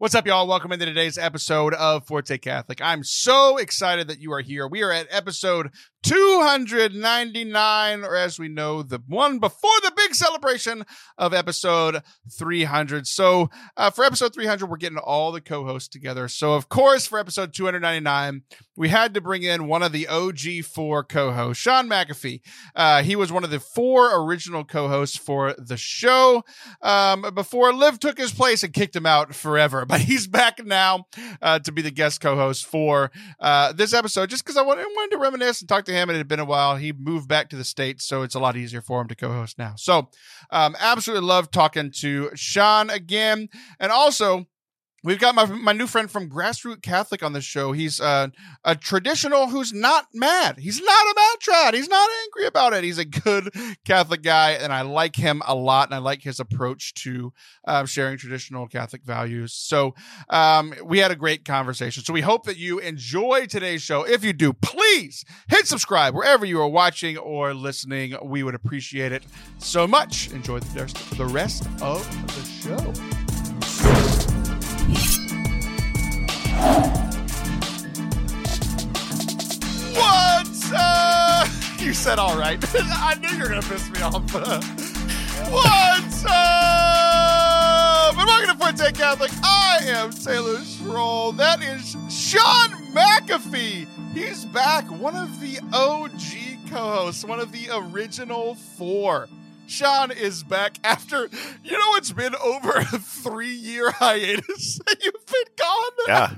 What's up, y'all? Welcome into today's episode of Forte Catholic. I'm so excited that you are here. We are at episode 299, or as we know, the one before the big celebration of episode 300. So, uh, for episode 300, we're getting all the co hosts together. So, of course, for episode 299, we had to bring in one of the OG4 co hosts, Sean McAfee. Uh, he was one of the four original co hosts for the show um, before Liv took his place and kicked him out forever. But he's back now uh, to be the guest co host for uh, this episode just because I wanted, wanted to reminisce and talk to him. It had been a while. He moved back to the States, so it's a lot easier for him to co host now. So, um, absolutely love talking to Sean again. And also, We've got my, my new friend from Grassroot Catholic on the show. He's uh, a traditional who's not mad. He's not a mad trad. He's not angry about it. He's a good Catholic guy, and I like him a lot, and I like his approach to uh, sharing traditional Catholic values. So um, we had a great conversation. So we hope that you enjoy today's show. If you do, please hit subscribe wherever you are watching or listening. We would appreciate it so much. Enjoy the rest, the rest of the show. What's uh, up? You said all right. I knew you were gonna piss me off. What's up? And welcome to Forte Catholic. I am Taylor Schroll. That is Sean McAfee. He's back, one of the OG co-hosts, one of the original four. Sean is back after you know it's been over a three year hiatus you've been gone. Yeah.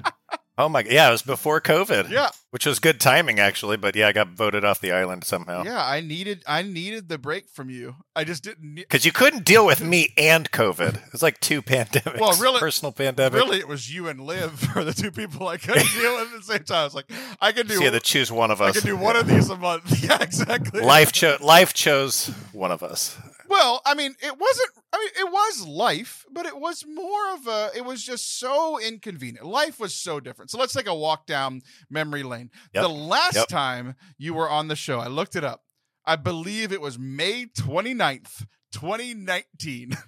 Oh my god, yeah, it was before COVID. Yeah. Which was good timing actually, but yeah, I got voted off the island somehow. Yeah, I needed I needed the break from you. I just didn't Because you couldn't deal with me and COVID. It was like two pandemics. Well, really- personal pandemic. Really, it was you and Liv are the two people I couldn't deal with at the same time. I was like, I can do So you had to choose one of us. I can do one of these a month. Yeah, exactly. life chose life chose one of us. Well, I mean, it wasn't. I mean, it was life, but it was more of a. It was just so inconvenient. Life was so different. So let's take a walk down memory lane. Yep. The last Yep. time you were on the show, I looked it up. I believe it was May 29th, 2019.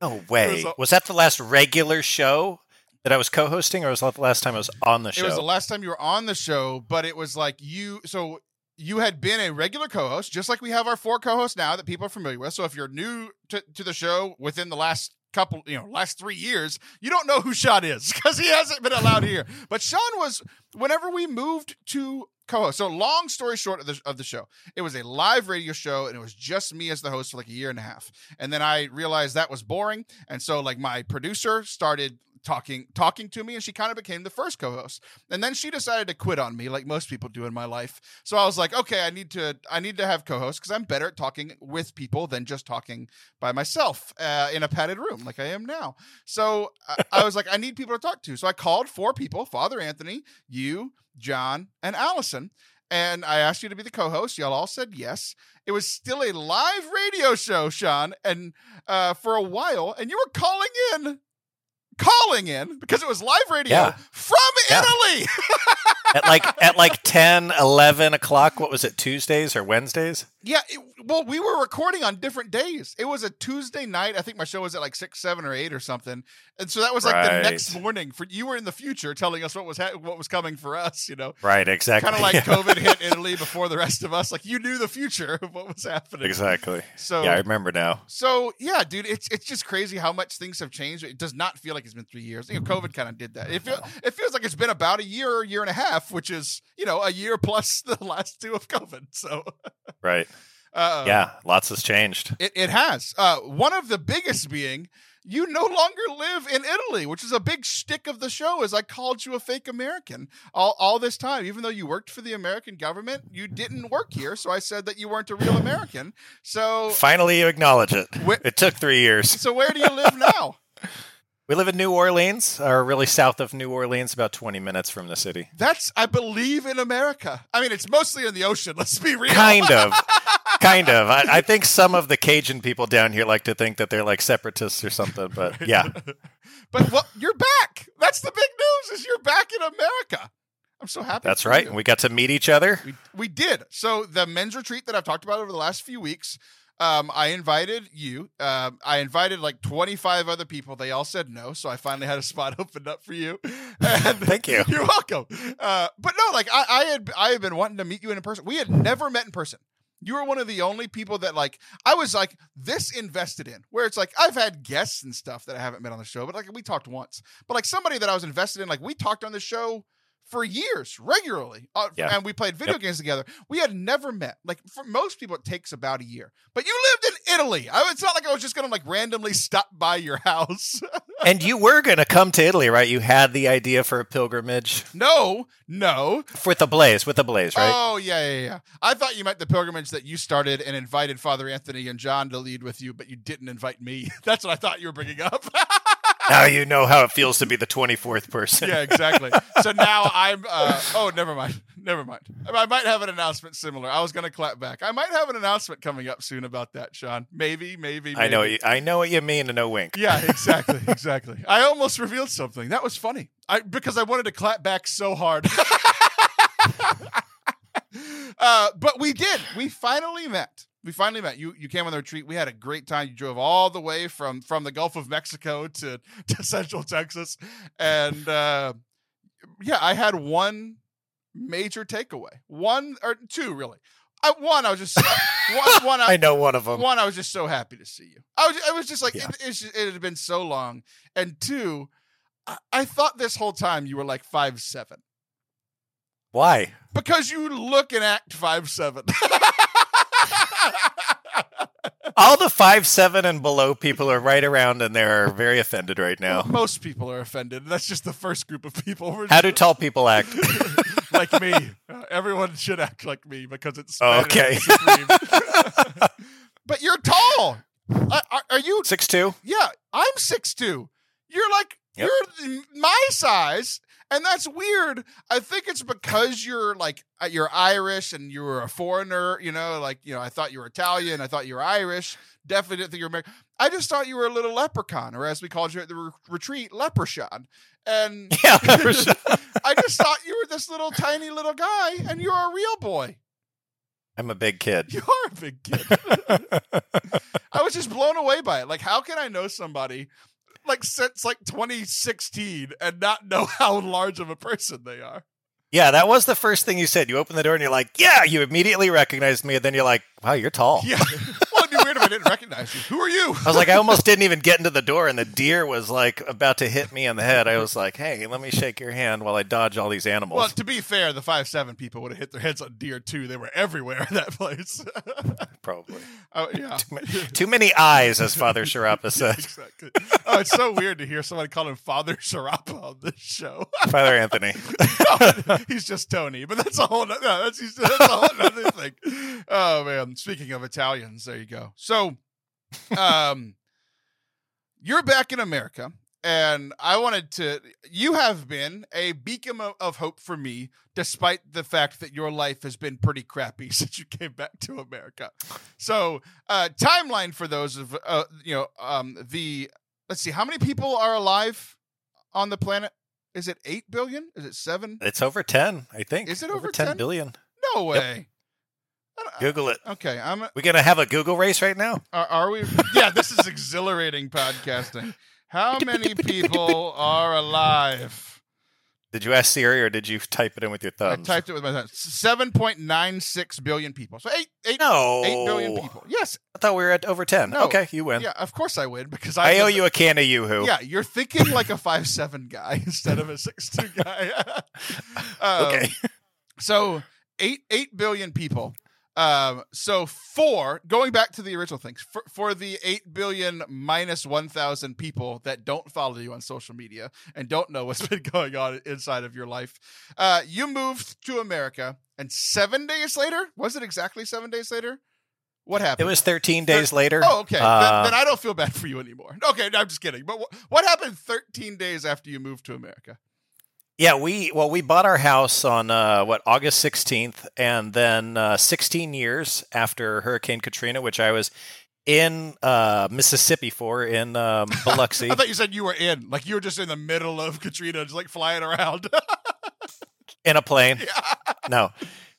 No way. was a- was that the last regular show that I was co-hosting, or was that the last time I was on the show? It was the last time you were on the show, but it was like you. So you had been a regular co-host, just like we have our four co-hosts now that people are familiar with. So if you're new to, to the show within the last couple, you know, last three years, you don't know who Sean is because he hasn't been allowed here. But Sean was whenever we moved to co-host. So long story short of the of the show, it was a live radio show and it was just me as the host for like a year and a half. And then I realized that was boring, and so like my producer started talking talking to me and she kind of became the first co-host. And then she decided to quit on me like most people do in my life. So i was like okay i need to i need to have co-hosts because i'm better at talking with people than just talking by myself uh, in a padded room like i am now. So I, I was like i need people to talk to. So i called four people father anthony you john and allison and I asked you to be the co-host. Y'all all said yes. It was still a live radio show, Sean, and uh, for a while, and you were calling in, calling in because it was live radio Yeah. from Yeah. Italy. at like at like 10, 11 o'clock. What was it? Tuesdays or Wednesdays? Yeah, it, well, we were recording on different days. It was a Tuesday night. I think my show was at like six, seven, or eight, or something. And so that was like the next morning. For you were in the future telling us what was ha- what was coming for us. You know, Right, exactly. kind of like Yeah. COVID hit Italy before the rest of us. Like you knew the future of what was happening. Exactly. So Yeah, I remember now. So yeah, dude, it's it's just crazy how much things have changed. It does not feel like it's been three years. You know, mm-hmm. COVID kind of did that. It feel, it feels like it's been about a year or a year and a half, which is you know a year plus the last two of COVID. So Right. Uh, Yeah, lots has changed. it it has. Uh, one of the biggest being you no longer live in Italy, which is a big stick of the show. Is I called you a fake American all all this time, even though you worked for the American government, you didn't work here. So I said that you weren't a real American. So Finally, you acknowledge it. Wh- It took three years. so where do you live now? We live in New Orleans, or really south of New Orleans, about 20 minutes from the city. That's, I believe, in America. I mean, it's mostly in the ocean. Let's be real. Kind of. kind of. I, I think some of the Cajun people down here like to think that they're like separatists or something, but yeah. but well, you're back. That's the big news. Is you're back in America. I'm so happy. That's right. you. And we got to meet each other. We, we did. So the men's retreat that I've talked about over the last few weeks, um, I invited you. Um, I invited like 25 other people. They all said no, so I finally had a spot opened up for you. And Thank you. You're welcome. Uh, but no, like I, I had, I had been wanting to meet you in person. We had never met in person. You were one of the only people that like I was like this invested in. Where it's like I've had guests and stuff that I haven't met on the show, but like we talked once. But like somebody that I was invested in, like we talked on the show for years regularly uh, Yeah. and we played video games together. We had never met like for most people it takes about a year. But you lived in italy. I, it's not like i was just gonna like randomly stop by your house. And you were going to come to Italy, right? You had the idea for a pilgrimage? No no. With the Blaze, with the Blaze, right? oh yeah yeah yeah. I thought you meant the pilgrimage that you started and invited father anthony and john to lead with you but you didn't invite me. That's what i thought you were bringing up now you know how it feels to be the 24th person. yeah, exactly. So now I'm. Uh, oh, never mind. Never mind. I might have an announcement similar. I was going to clap back. I might have an announcement coming up soon about that, Sean. Maybe, maybe. I know. what you- I know what you mean, and no wink. Yeah, exactly, exactly. I almost revealed something. That was funny. I because I wanted to clap back so hard. uh, but we did. We finally met. We finally met. You you came on the retreat. We had a great time. You drove all the way from from the Gulf of Mexico to to Central Texas, and uh, yeah, I had one major takeaway. One or two, really. I, one, I was just one. one I know one of them. one, I was just so happy to see you. I was, I was just like, Yeah. it, it's just, it had been so long. And two, I, I thought this whole time you were like five seven Why? because you look and act five seven. All the five seven and below people are right around, and they're very offended right now. Most people are offended. That's just the first group of people. We're How do tall people act? like me. Uh, everyone should act like me because it's okay. but you're tall. Are, are- are you Six two. Yeah, I'm six two. You're like Yep. you're my size, and that's weird. I think it's because you're like uh, you're Irish and you were a foreigner. You know, like you know, I thought you were Italian. I thought you were Irish. Definitely didn't think you were American. I just thought you were a little leprechaun, or as we called you at the re- retreat, leprechaun. And Yeah, leprechaun. I just thought you were this little tiny little guy, and you're a real boy. I'm a big kid. You are a big kid. I was just blown away by it. Like, how can I know somebody like since like 2016 and not know how large of a person they are? Yeah, that was the first thing you said. You open the door and you're like, "Yeah." You immediately recognized me, and then you're like, "Wow, you're tall." Yeah. well, it'd be weird if I didn't recognize you. Who are you? I was like, I almost didn't even get into the door, and the deer was like about to hit me in the head. I was like, "Hey, let me shake your hand while I dodge all these animals." Well, to be fair, the five seven people would have hit their heads on deer too. They were everywhere in that place. Probably oh yeah. too, ma- too many eyes, as Father Sharapa said. exactly. Oh, it's so weird to hear somebody call him Father Sharapa on this show. Father Anthony. he's just Tony, but that's a whole no, that's, that's a whole other thing. Oh man, speaking of Italians, there you go. So, um, you're back in America, and I wanted to. You have been a beacon of, of hope for me, despite the fact that your life has been pretty crappy since you came back to America. So, uh, timeline for those of uh, you know, um, the let's see, how many people are alive on the planet? Is it eight billion? Is it seven? It's over ten, I think. Is it over 10 10? billion? No way. Don't- Google it. Okay, I'm. We gonna have a Google race right now? Are, are we? Yeah, this is exhilarating podcasting. How many people are alive? Did you ask Siri or did you type it in with your thumbs? I typed it with my thumb. Seven point nine six billion people. So eight, eight, no, eight billion people. Yes. I thought we were at over ten. No. Okay, you win. Yeah, of course I win because I, I owe you a can of YooHoo. Yeah, you're thinking like a five seven guy instead of a six two guy. Um, Okay. So eight eight billion people. Um, so for going back to the original things, for, for the eight billion minus one thousand people that don't follow you on social media and don't know what's been going on inside of your life, uh, you moved to America, and seven days later, was it exactly seven days later? What happened? It was 13 days later. Oh, okay. Uh, then, then I don't feel bad for you anymore. Okay, no, I'm just kidding. But wh- what happened 13 days after you moved to America? Yeah, we well we bought our house on uh, what August 16th, and then uh, 16 years after Hurricane Katrina, which I was in uh, Mississippi for in um, Biloxi. I thought you said you were in, like you were just in the middle of Katrina, just like flying around. in a plane. Yeah. No,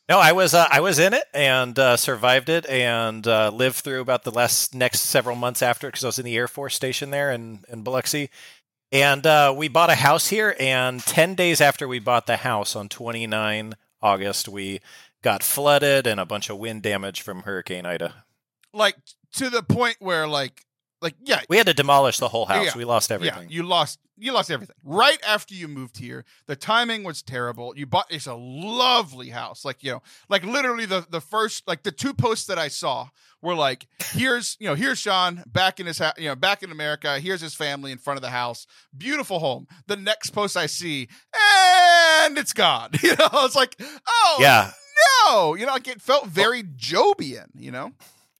No, I was uh, I was in it and uh, survived it and uh, lived through about the last next several months after because I was in the Air Force station there in in Biloxi, and uh, we bought a house here. And ten days after we bought the house on 29 August, we got flooded and a bunch of wind damage from Hurricane Ida. Like to the point where like like yeah, We had to demolish the whole house. Yeah. We lost everything yeah, you lost you lost everything right after you moved here. The timing was terrible. You bought it's a lovely house, like you know, like literally the the first like the two posts that I saw were like here's you know here's Sean back in his house, you know back in America. Here's his family in front of the house, beautiful home. The next post I see and it's gone. You know, it's like oh yeah. no, you know, like it felt very Jobian. You know,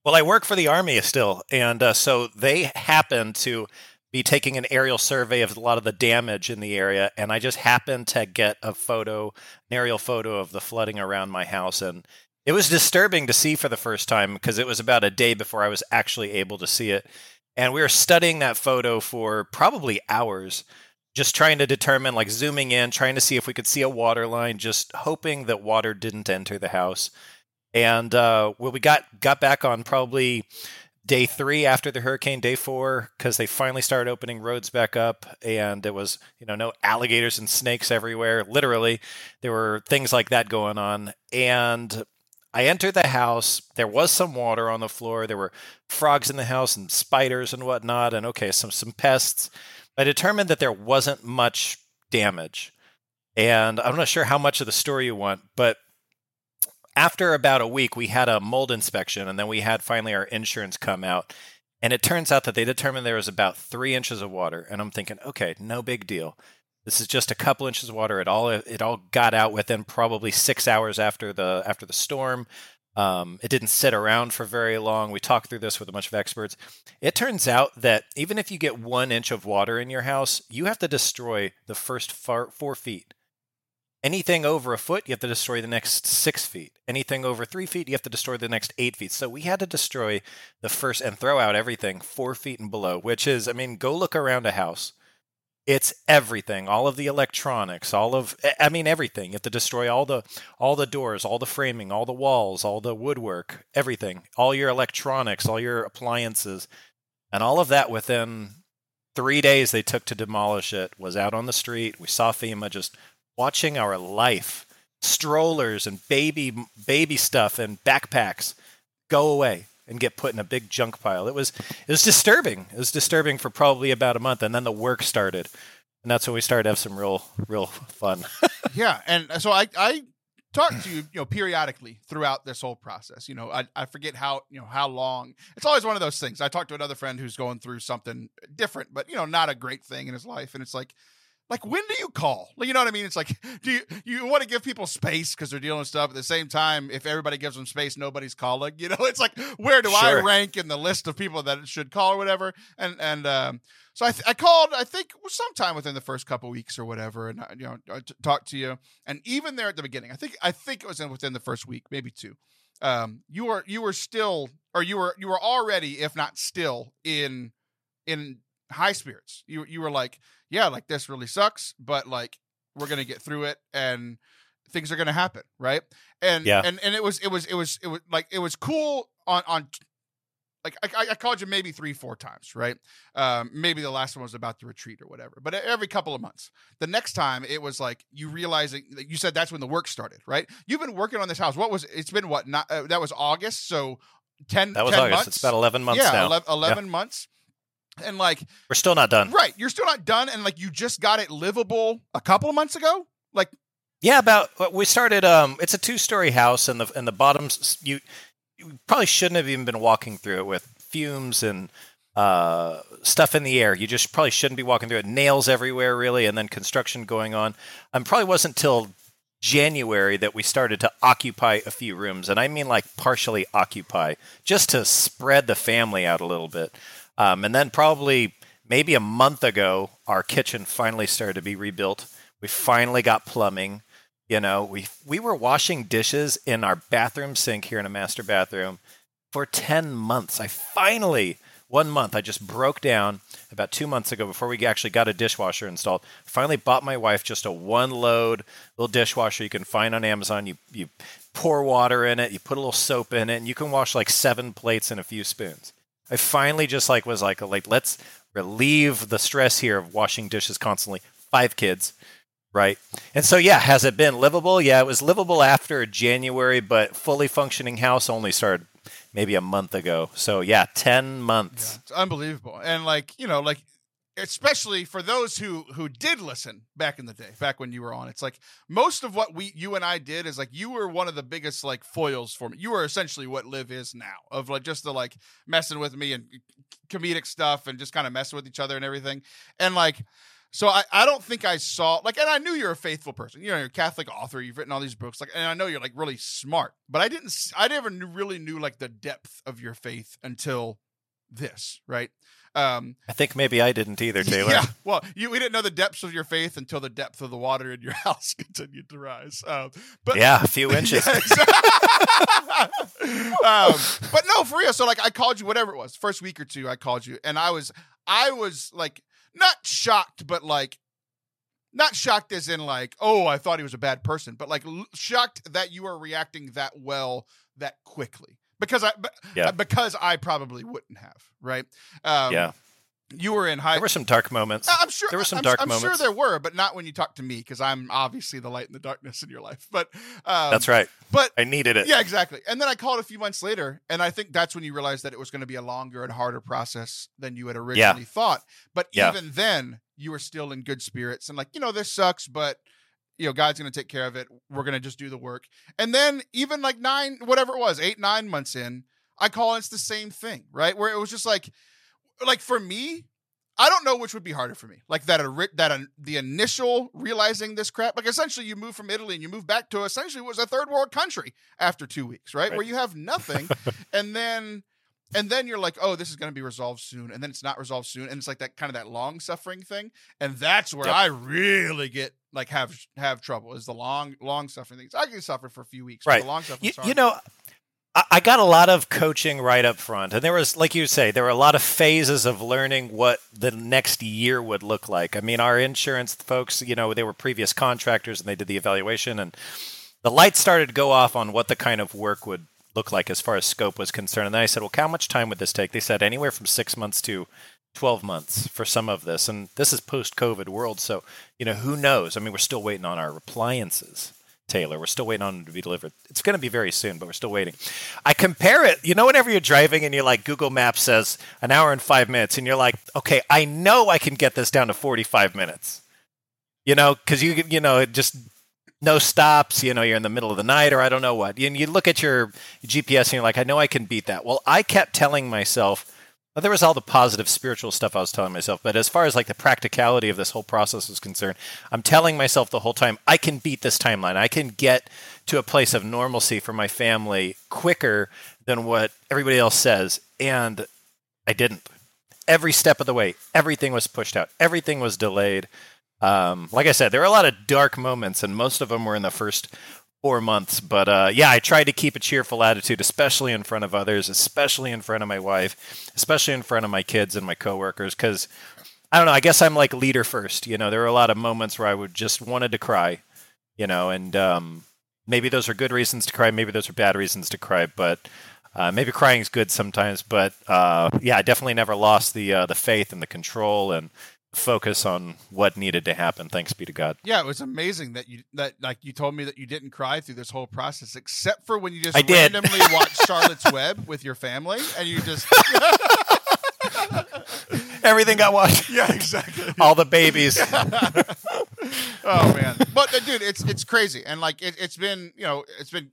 Well, I work for the Army still, and uh, so they happen to be taking an aerial survey of a lot of the damage in the area, and I just happened to get a photo, an aerial photo of the flooding around my house, and it was disturbing to see for the first time because it was about a day before I was actually able to see it, and we were studying that photo for probably hours. Just trying to determine, like zooming in, trying to see if we could see a water line, just hoping that water didn't enter the house. And uh, well, we got got back on probably day three after the hurricane, day four, because they finally started opening roads back up, and there was you know no alligators and snakes everywhere. Literally, there were things like that going on, and. I entered the house. There was some water on the floor. There were frogs in the house and spiders and whatnot, and okay, some some pests. I determined that there wasn't much damage, and I'm not sure how much of the story you want, but after about a week, we had a mold inspection, and then we had finally our insurance come out. And it turns out that they determined there was about three inches of water. And I'm thinking, okay, no big deal. This is just a couple inches of water. It all it all got out within probably six hours after the after the storm. Um, it didn't sit around for very long. We talked through this with a bunch of experts. It turns out that even if you get one inch of water in your house, you have to destroy the first far, four feet. Anything over a foot, you have to destroy the next six feet. Anything over three feet, you have to destroy the next eight feet. So we had to destroy the first and throw out everything four feet and below, which is, I mean, go look around a house. It's everything, all of the electronics, all of, I mean, everything. You have to destroy all the, all the doors, all the framing, all the walls, all the woodwork, everything, all your electronics, all your appliances, and all of that within three days they took to demolish it. Was out on the street. We saw FEMA just watching our life strollers and baby baby stuff and backpacks go away and get put in a big junk pile it was it was disturbing it was disturbing for probably about a month and then the work started and that's when we started to have some real real fun yeah, and so I I talk to you, you know, periodically throughout this whole process. You know, I, I forget how you know how long. It's always one of those things. I talked to another friend who's going through something different, but you know, not a great thing in his life, and it's like. Like when do you call? Like, You know what I mean? It's like, do you you want to give people space because they're dealing with stuff? At the same time, if everybody gives them space, nobody's calling. You know, it's like where do I rank in the list of people that should call or whatever? And and um, so I, th- I called, I think sometime within the first couple weeks or whatever, and I, you know, I t- talked to you. And even there at the beginning, I think I think it was in within the first week, maybe two. Um, you were you were still, or you were you were already, if not still, in in high spirits. You you were like, yeah, like this really sucks, but like we're gonna get through it, and things are gonna happen, right? And Yeah. and and it was it was it was it was like it was cool on on like I, I called you maybe three four times right um, maybe the last one was about the retreat or whatever but every couple of months the next time it was like you realizing that you said that's when the work started right you've been working on this house what was it's been what not uh, that was august so 10 that was 10 august months? it's about 11 months yeah now 11, 11 months and like we're still not done right you're still not done and like you just got it livable a couple of months ago like Yeah, about we started. Um, it's a two-story house, and the and the bottoms you, you probably shouldn't have even been walking through it with fumes and uh, stuff in the air. You just probably shouldn't be walking through it. Nails everywhere, really, and then construction going on. Um, probably wasn't till January that we started to occupy a few rooms, and I mean like partially occupy, just to spread the family out a little bit. Um, and then probably maybe a month ago, our kitchen finally started to be rebuilt. We finally got plumbing. You know, we we were washing dishes in our bathroom sink here in a master bathroom for 10 months. I finally one month. I just broke down about two months ago before we actually got a dishwasher installed. Finally bought my wife just a one load little dishwasher you can find on Amazon. You you pour water in it, you put a little soap in it, and you can wash like seven plates and a few spoons. I finally just like was like like let's relieve the stress here of washing dishes constantly. Five kids, right? And so yeah, has it been livable? Yeah, it was livable after January, but fully functioning house only started maybe a month ago. So yeah, ten months. Yeah, it's unbelievable. And like you know, like especially for those who who did listen back in the day back when you were on it's like most of what we you and i did is like you were one of the biggest like foils for me you were essentially what Liv is now of like just the like messing with me and comedic stuff and just kind of messing with each other and everything and like so I, I don't think I saw like and I knew you're a faithful person. You know, you're a Catholic author, you've written all these books, like and I know you're like really smart, but I didn't I never knew, really knew like the depth of your faith until this, right? Um, I think maybe I didn't either, Taylor. Yeah, well, you, we didn't know the depths of your faith until the depth of the water in your house continued to rise. Um, but yeah, a few inches. Yeah, exactly. um, but no, for real. So like, I called you, whatever it was, first week or two, I called you, and I was, I was like not shocked, but like not shocked as in like, oh, I thought he was a bad person, but like shocked that you are reacting that well that quickly because I yeah. because I probably wouldn't have, right? Um, yeah. You were in high. There were some dark moments. I'm sure there were some I'm, dark I'm moments. I'm sure there were, but not when you talk to me because I'm obviously the light in the darkness in your life. But um, that's right. But I needed it. Yeah, exactly. And then I called a few months later, and I think that's when you realized that it was going to be a longer and harder process than you had originally yeah. thought. But yeah. even then, you were still in good spirits and like, you know, this sucks, but you know, God's going to take care of it. We're going to just do the work. And then even like nine, whatever it was, eight, nine months in, I call it's the same thing, right? Where it was just like, like for me, I don't know which would be harder for me. Like that, that the initial realizing this crap. Like essentially, you move from Italy and you move back to essentially was a third world country after two weeks, right? right. Where you have nothing, and then and then you're like, oh, this is going to be resolved soon, and then it's not resolved soon, and it's like that kind of that long suffering thing, and that's where yep. I really get like have have trouble is the long long suffering things. I can suffer for a few weeks, right? the long suffering. You, you know, I got a lot of coaching right up front, and there was, like you say, there were a lot of phases of learning what the next year would look like. I mean, our insurance folks, you know, they were previous contractors, and they did the evaluation, and the lights started to go off on what the kind of work would look like as far as scope was concerned. And then I said, "Well, how much time would this take?" They said anywhere from six months to 12 months for some of this. And this is post COVID world. So, you know, who knows? I mean, we're still waiting on our appliances. Taylor. We're still waiting on them to be delivered. It's going to be very soon, but we're still waiting. I compare it, you know, whenever you're driving and you're like, Google Maps says an hour and five minutes, and you're like, okay, I know I can get this down to 45 minutes. You know, because you, you know, it just no stops, you know, you're in the middle of the night or I don't know what. And you look at your GPS and you're like, I know I can beat that. Well, I kept telling myself, well, there was all the positive spiritual stuff I was telling myself, but as far as like the practicality of this whole process is concerned, I'm telling myself the whole time I can beat this timeline. I can get to a place of normalcy for my family quicker than what everybody else says, and I didn't. Every step of the way, everything was pushed out, everything was delayed. Um, like I said, there were a lot of dark moments, and most of them were in the first four months. But uh, yeah, I tried to keep a cheerful attitude, especially in front of others, especially in front of my wife, especially in front of my kids and my coworkers, because I don't know. I guess I'm like leader first. You know, there were a lot of moments where I would just wanted to cry, you know, and um, maybe those are good reasons to cry, maybe those are bad reasons to cry, but. Uh, maybe crying is good sometimes, but uh, yeah, I definitely never lost the uh, the faith and the control and focus on what needed to happen. Thanks be to God. Yeah, it was amazing that you that like you told me that you didn't cry through this whole process, except for when you just I randomly watched Charlotte's Web with your family, and you just. Everything got washed. Yeah, exactly. All the babies. oh man, but uh, dude, it's it's crazy, and like it, it's been you know it's been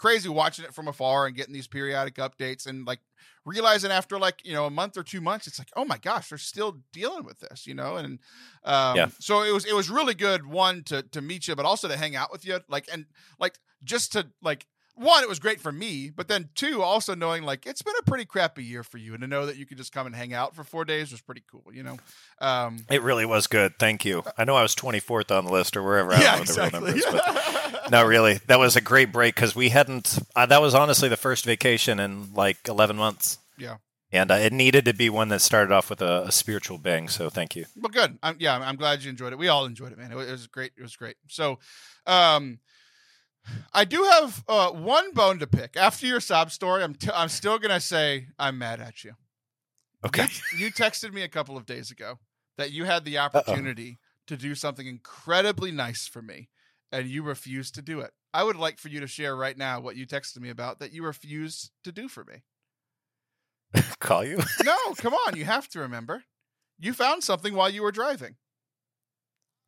crazy watching it from afar and getting these periodic updates and like realizing after like you know a month or two months it's like oh my gosh they're still dealing with this you know and um, yeah. so it was it was really good one to to meet you but also to hang out with you like and like just to like one, it was great for me, but then two, also knowing like it's been a pretty crappy year for you, and to know that you could just come and hang out for four days was pretty cool. You know, um, it really was good. Thank you. I know I was twenty fourth on the list or wherever. I yeah, don't exactly. numbers, but no, really, that was a great break because we hadn't. Uh, that was honestly the first vacation in like eleven months. Yeah. and uh, it needed to be one that started off with a, a spiritual bang. So thank you. Well, good. I'm, yeah, I'm glad you enjoyed it. We all enjoyed it, man. It was, it was great. It was great. So, um, I do have uh, one bone to pick. After your sob story, I'm t- I'm still gonna say I'm mad at you. Okay. You, you texted me a couple of days ago that you had the opportunity Uh-oh. to do something incredibly nice for me, and you refused to do it. I would like for you to share right now what you texted me about that you refused to do for me. Call you? no, come on. You have to remember. You found something while you were driving.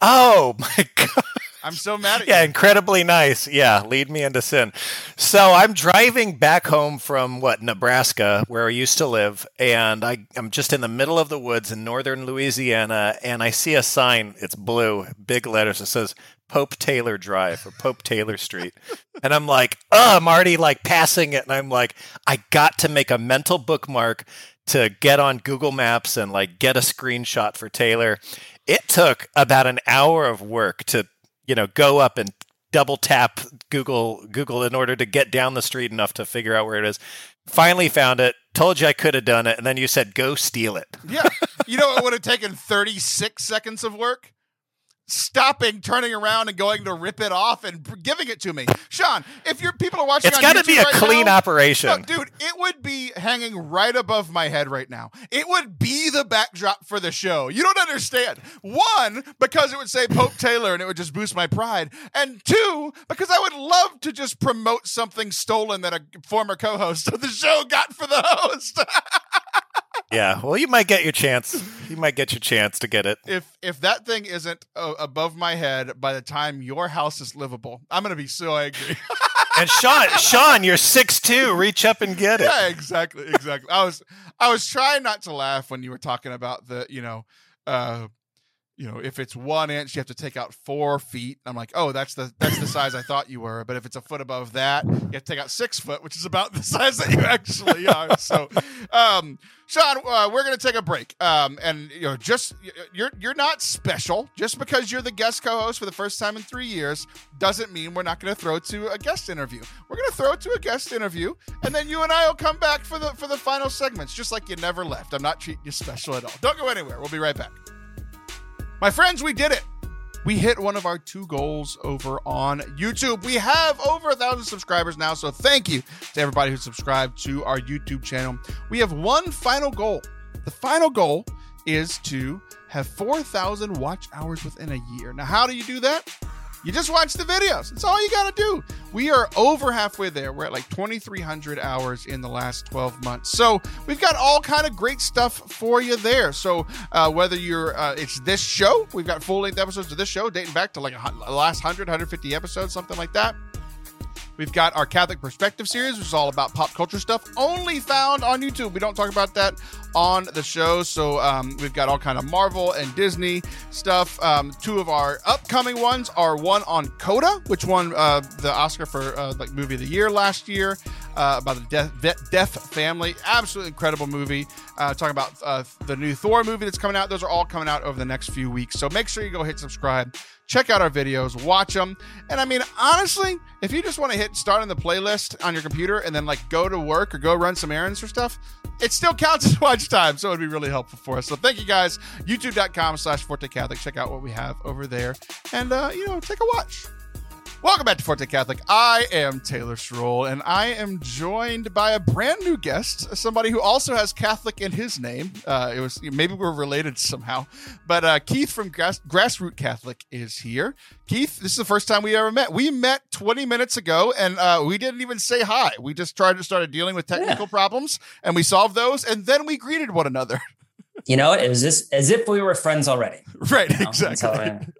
Oh my god. I'm so mad at yeah, you. Yeah, incredibly nice. Yeah, lead me into sin. So I'm driving back home from what Nebraska, where I used to live, and I, I'm just in the middle of the woods in northern Louisiana, and I see a sign. It's blue, big letters. It says Pope Taylor Drive or Pope Taylor Street, and I'm like, oh, I'm already like passing it, and I'm like, I got to make a mental bookmark to get on Google Maps and like get a screenshot for Taylor. It took about an hour of work to you know go up and double tap Google Google in order to get down the street enough to figure out where it is. Finally found it. Told you I could have done it, and then you said go steal it. Yeah, you know it would have taken 36 seconds of work stopping, turning around, and going to rip it off and giving it to me. Sean, if your people are watching, it's got to be a right clean now, operation, no, dude. It would be hanging right above my head right now. It would be the backdrop for the show. You don't understand. One, because it would say Pope Taylor, and it would just boost my pride, and two, because I would love to just promote something stolen that a former co-host of the show got for the host. yeah, well, you might get your chance. You might get your chance to get it. If if that thing isn't uh, above my head by the time your house is livable, I'm gonna be so angry. and Sean, Sean, you're six two. Reach up and get it. Yeah, exactly, exactly. I was I was trying not to laugh when you were talking about the you know. Uh, you know, if it's one inch, you have to take out four feet. I'm like, oh, that's the that's the size I thought you were. But if it's a foot above that, you have to take out six foot, which is about the size that you actually are. So, um, Sean, uh, we're gonna take a break. Um, and you know, just you're you're not special. Just because you're the guest co-host for the first time in three years doesn't mean we're not gonna throw to a guest interview. We're gonna throw to a guest interview, and then you and I will come back for the for the final segments, just like you never left. I'm not treating you special at all. Don't go anywhere. We'll be right back. My friends, we did it. We hit one of our two goals over on YouTube. We have over a thousand subscribers now, so thank you to everybody who subscribed to our YouTube channel. We have one final goal. The final goal is to have 4,000 watch hours within a year. Now, how do you do that? You just watch the videos. That's all you got to do. We are over halfway there. We're at like 2,300 hours in the last 12 months. So we've got all kind of great stuff for you there. So uh, whether you're, uh, it's this show, we've got full length episodes of this show dating back to like last 100, 150 episodes, something like that. We've got our Catholic Perspective series, which is all about pop culture stuff, only found on YouTube. We don't talk about that on the show. So um, we've got all kind of Marvel and Disney stuff. Um, two of our upcoming ones are one on Coda, which won uh, the Oscar for uh, like movie of the year last year, uh, about the deaf, deaf family. Absolutely incredible movie. Uh, talking about uh, the new Thor movie that's coming out. Those are all coming out over the next few weeks. So make sure you go hit subscribe check out our videos, watch them. And I mean, honestly, if you just want to hit start on the playlist on your computer and then like go to work or go run some errands or stuff, it still counts as time. So it'd be really helpful for us. So thank you guys. YouTube.com slash Forte Catholic. Check out what we have over there and, uh, you know, take a watch. Welcome back to Forte Catholic. I am Taylor Schroll, and I am joined by a brand new guest, somebody who also has Catholic in his name. Uh, it was maybe we're related somehow, but uh, Keith from Grass, Grassroot Catholic is here. Keith, this is the first time we ever met. We met 20 minutes ago, and uh, we didn't even say hi. We just tried to start dealing with technical yeah. problems, and we solved those, and then we greeted one another. You know, it was just as if we were friends already. Right, you know? exactly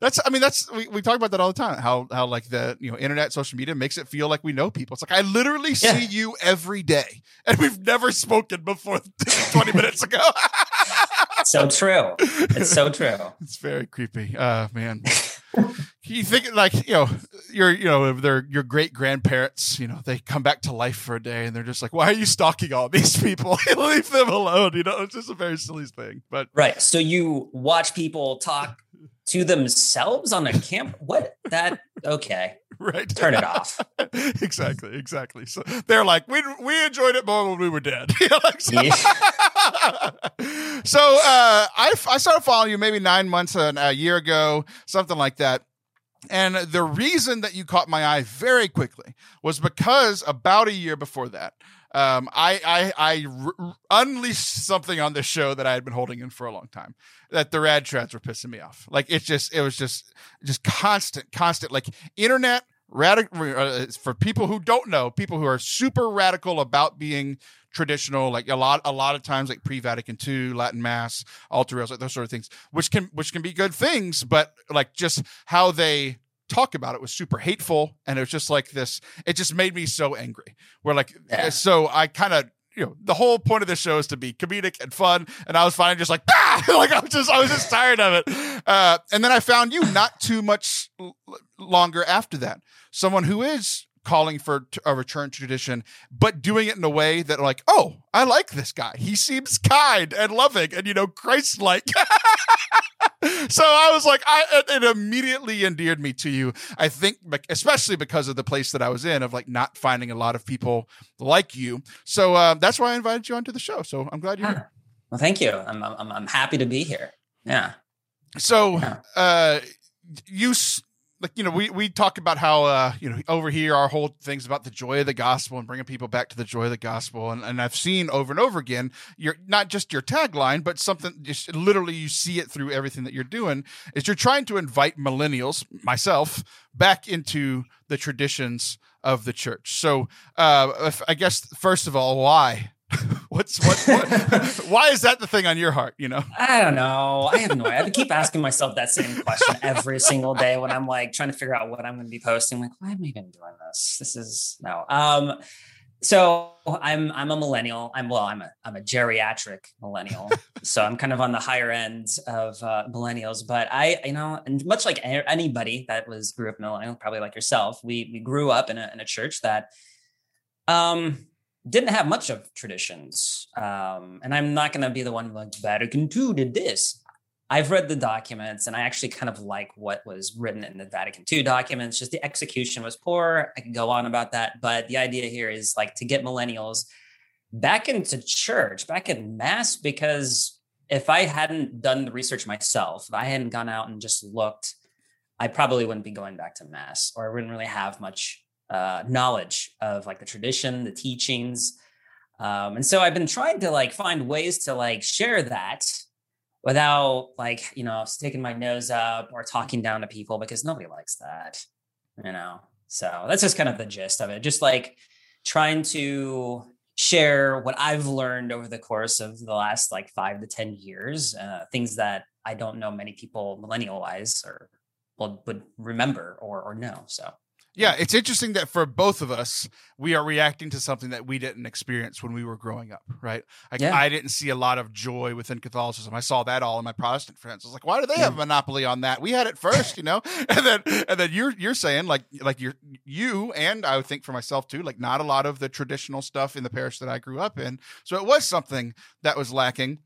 that's I mean that's we, we talk about that all the time. How how like the you know internet social media makes it feel like we know people. It's like I literally yeah. see you every day, and we've never spoken before twenty minutes ago. so true. It's so true. It's very creepy. Uh man. you think like you know your you know their your great grandparents you know they come back to life for a day and they're just like why are you stalking all these people leave them alone you know it's just a very silly thing but right so you watch people talk to themselves on a camp. What that? Okay, right. Turn it off. exactly, exactly. So they're like, we we enjoyed it more when we were dead. so Yeah. so uh, I I started following you maybe nine months uh, a year ago, something like that. And the reason that you caught my eye very quickly was because about a year before that, um, I I, I r- unleashed something on this show that I had been holding in for a long time. That the rad trads were pissing me off. Like it's just it was just just constant, constant like internet radical uh, for people who don't know, people who are super radical about being traditional, like a lot a lot of times like pre-Vatican II, Latin Mass, altar rails, like those sort of things, which can which can be good things, but like just how they talk about it was super hateful and it was just like this it just made me so angry where like Yeah. so i kind of you know the whole point of this show is to be comedic and fun and i was finally just like ah! like i was just i was just tired of it uh, and then i found you not too much l- longer after that someone who is calling for a return to tradition but doing it in a way that like oh i like this guy he seems kind and loving and you know christ-like so I was like, I it, immediately endeared me to you. I think, especially because of the place that I was in, of like not finding a lot of people like you. So uh, that's why I invited you onto the show. So I'm glad you're here. Well, thank you. I'm, I'm I'm happy to be here. Yeah. So, Yeah. uh, you like you know we we talk about how uh you know over here our whole things about the joy of the gospel and bringing people back to the joy of the gospel and, and I've seen over and over again your not just your tagline but something just literally you see it through everything that you're doing is you're trying to invite millennials myself back into the traditions of the church. So uh if, I guess first of all why What's what, what why is that the thing on your heart, you know? I don't know. I have no idea. I keep asking myself that same question every single day when I'm like trying to figure out what I'm going to be posting. Like, why am I even doing this? This is no. Um, so I'm I'm a millennial. I'm well. I'm a I'm a geriatric millennial. so I'm kind of on the higher end of uh, millennials. But I, you know, and much like anybody that was grew up millennial, probably like yourself, we we grew up in a in a church that um didn't have much of traditions. Um, and I'm not going to be the one like Vatican II did this. I've read the documents and I actually kind of like what was written in the Vatican II documents. Just the execution was poor. I can go on about that. But the idea here is like to get millennials back into church, back in mass, because if I hadn't done the research myself, if I hadn't gone out and just looked, I probably wouldn't be going back to mass or I wouldn't really have much uh, knowledge of like the tradition, the teachings. Um, and so I've been trying to like find ways to like share that without like, you know, sticking my nose up or talking down to people because nobody likes that, you know? So that's just kind of the gist of it. Just like trying to share what I've learned over the course of the last like five to 10 years, uh, things that I don't know many people millennial wise or would remember or, or know. So. Yeah, it's interesting that for both of us, we are reacting to something that we didn't experience when we were growing up, right? Like Yeah. I didn't see a lot of joy within Catholicism. I saw that all in my Protestant friends. I was like, why do they have a mm. monopoly on that? We had it first, you know? and then and then you're you're saying like like you're you and I would think for myself too, like not a lot of the traditional stuff in the parish that I grew up in. So it was something that was lacking.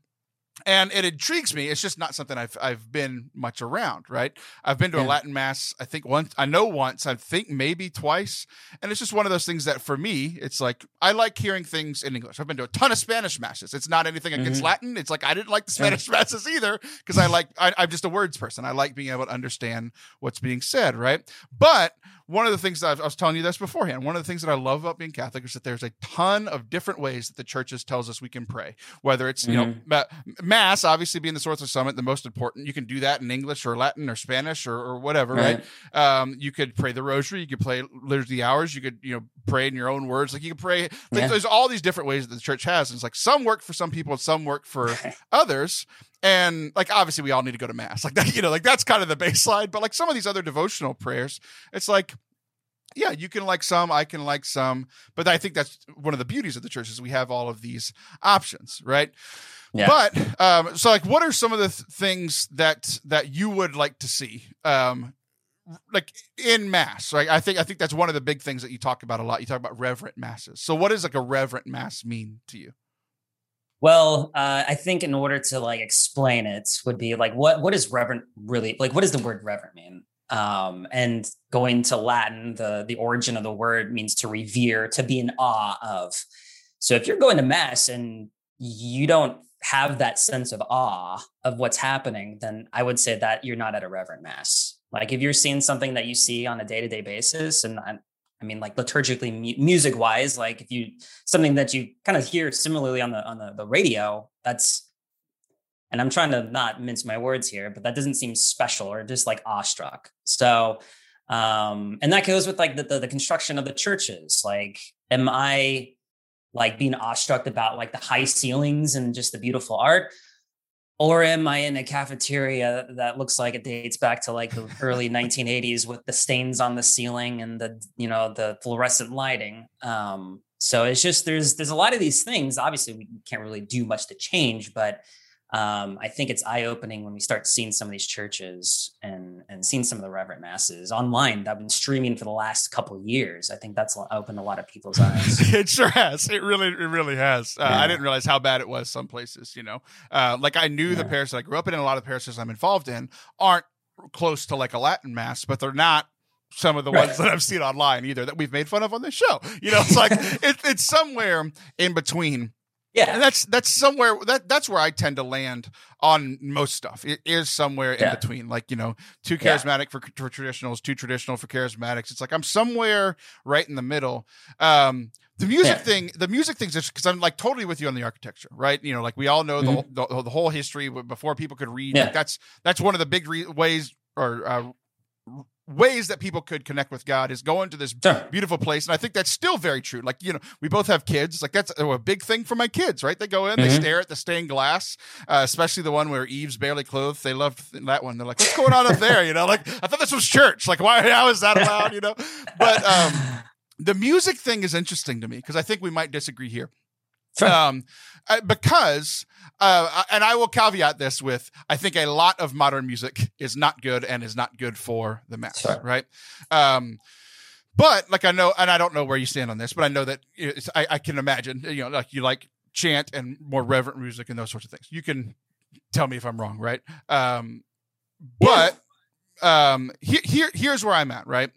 And it intrigues me. It's just not something I've I've been much around, right? I've been to a Latin mass, I think once, I know once, I think maybe twice. And it's just one of those things that for me, it's like, I like hearing things in English. I've been to a ton of Spanish masses. It's not anything against Mhm. Latin. It's like, I didn't like the. Spanish masses either because I like, I, I'm just a words person. I like being able to understand what's being said, right? But one of the things that I've- was telling you this beforehand, one of the things that I love about being Catholic is that there's a ton of different ways that the churches tells us we can pray, whether it's, you know, Mhm. ma- mass, obviously being the source of summit, the most important. You can do that in English or Latin or Spanish or, or whatever, right? Um, you could pray the rosary, you could play liturgy hours, you could, you know, pray in your own words. Like you could pray, like, Yeah. there's all these different ways that the church has. And it's like some work for some people, and some work for others. And like obviously we all need to go to mass. Like that, you know, like that's kind of the baseline. But like some of these other devotional prayers, it's like yeah, you can like some, I can like some, but I think that's one of the beauties of the church is we have all of these options, right? Yeah. But um, so like, what are some of the th- things that that you would like to see, um, like in mass? Right? I think I think that's one of the big things that you talk about a lot. You talk about reverent masses. So, what does like a reverent mass mean to you? Well, uh, I think in order to like explain it would be like what what is reverent really like? What does the word reverent mean? Um, and going to Latin, the the origin of the word means to revere, to be in awe of. So if you're going to mass and you don't have that sense of awe of what's happening, then I would say that you're not at a reverent mass. Like if you're seeing something that you see on a day to day basis, and I, I, mean, like liturgically, mu- music wise, like if you something that you kind of hear similarly on the on the, the radio, that's and I'm trying to not mince my words here, but that doesn't seem special or just like awestruck. So, um, and that goes with like the, the, the construction of the churches. Like, am I like being awestruck about like the high ceilings and just the beautiful art? Or am I in a cafeteria that looks like it dates back to like the early 1980s with the stains on the ceiling and the, you know, the fluorescent lighting? Um, so it's just there's there's a lot of these things. Obviously, we can't really do much to change, but um, I think it's eye opening when we start seeing some of these churches and and seeing some of the reverent masses online that have been streaming for the last couple of years. I think that's opened a lot of people's eyes. it sure has. It really, it really has. Uh, yeah. I didn't realize how bad it was some places. You know, uh, like I knew yeah. the parishes I grew up in, and a lot of parishes I'm involved in aren't close to like a Latin mass, but they're not some of the right. ones that I've seen online either that we've made fun of on this show. You know, it's like it, it's somewhere in between yeah, and that's that's somewhere that that's where I tend to land on most stuff. It is somewhere yeah. in between, like you know, too charismatic yeah. for, for traditionals, too traditional for charismatics. It's like I'm somewhere right in the middle. Um, the music yeah. thing, the music things, just because I'm like totally with you on the architecture, right? You know, like we all know mm-hmm. the, the, the whole history before people could read. Like that's that's one of the big re- ways or uh, ways that people could connect with God is going to this sure. beautiful place. And I think that's still very true. Like, you know, we both have kids. Like, that's a big thing for my kids, right? They go in, mm-hmm. they stare at the stained glass, uh, especially the one where Eve's barely clothed. They love that one. They're like, what's going on up there? You know, like, I thought this was church. Like, why, how is that allowed? You know, but um, the music thing is interesting to me because I think we might disagree here. Um, uh, because uh, and I will caveat this with I think a lot of modern music is not good and is not good for the mass, sure. right? Um, but like I know, and I don't know where you stand on this, but I know that I, I, can imagine, you know, like you like chant and more reverent music and those sorts of things. You can tell me if I'm wrong, right? Um, but um, he, here, here's where I'm at, right?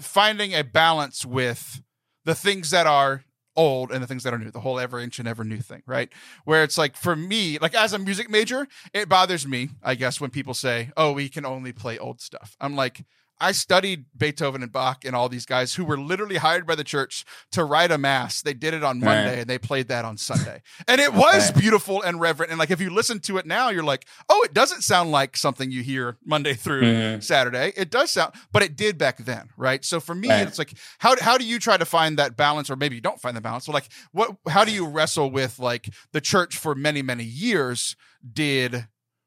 Finding a balance with the things that are old and the things that are new, the whole ever ancient, ever new thing, right? Where it's like for me, like as a music major, it bothers me, I guess, when people say, oh, we can only play old stuff. I'm like, I studied Beethoven and Bach and all these guys who were literally hired by the church to write a mass. They did it on Monday right. and they played that on Sunday. And it was right. beautiful and reverent. And like if you listen to it now, you're like, oh, it doesn't sound like something you hear Monday through mm-hmm. Saturday. It does sound, but it did back then, right? So for me, right. it's like, how how do you try to find that balance, or maybe you don't find the balance? So like, what? How do you wrestle with like the church for many many years did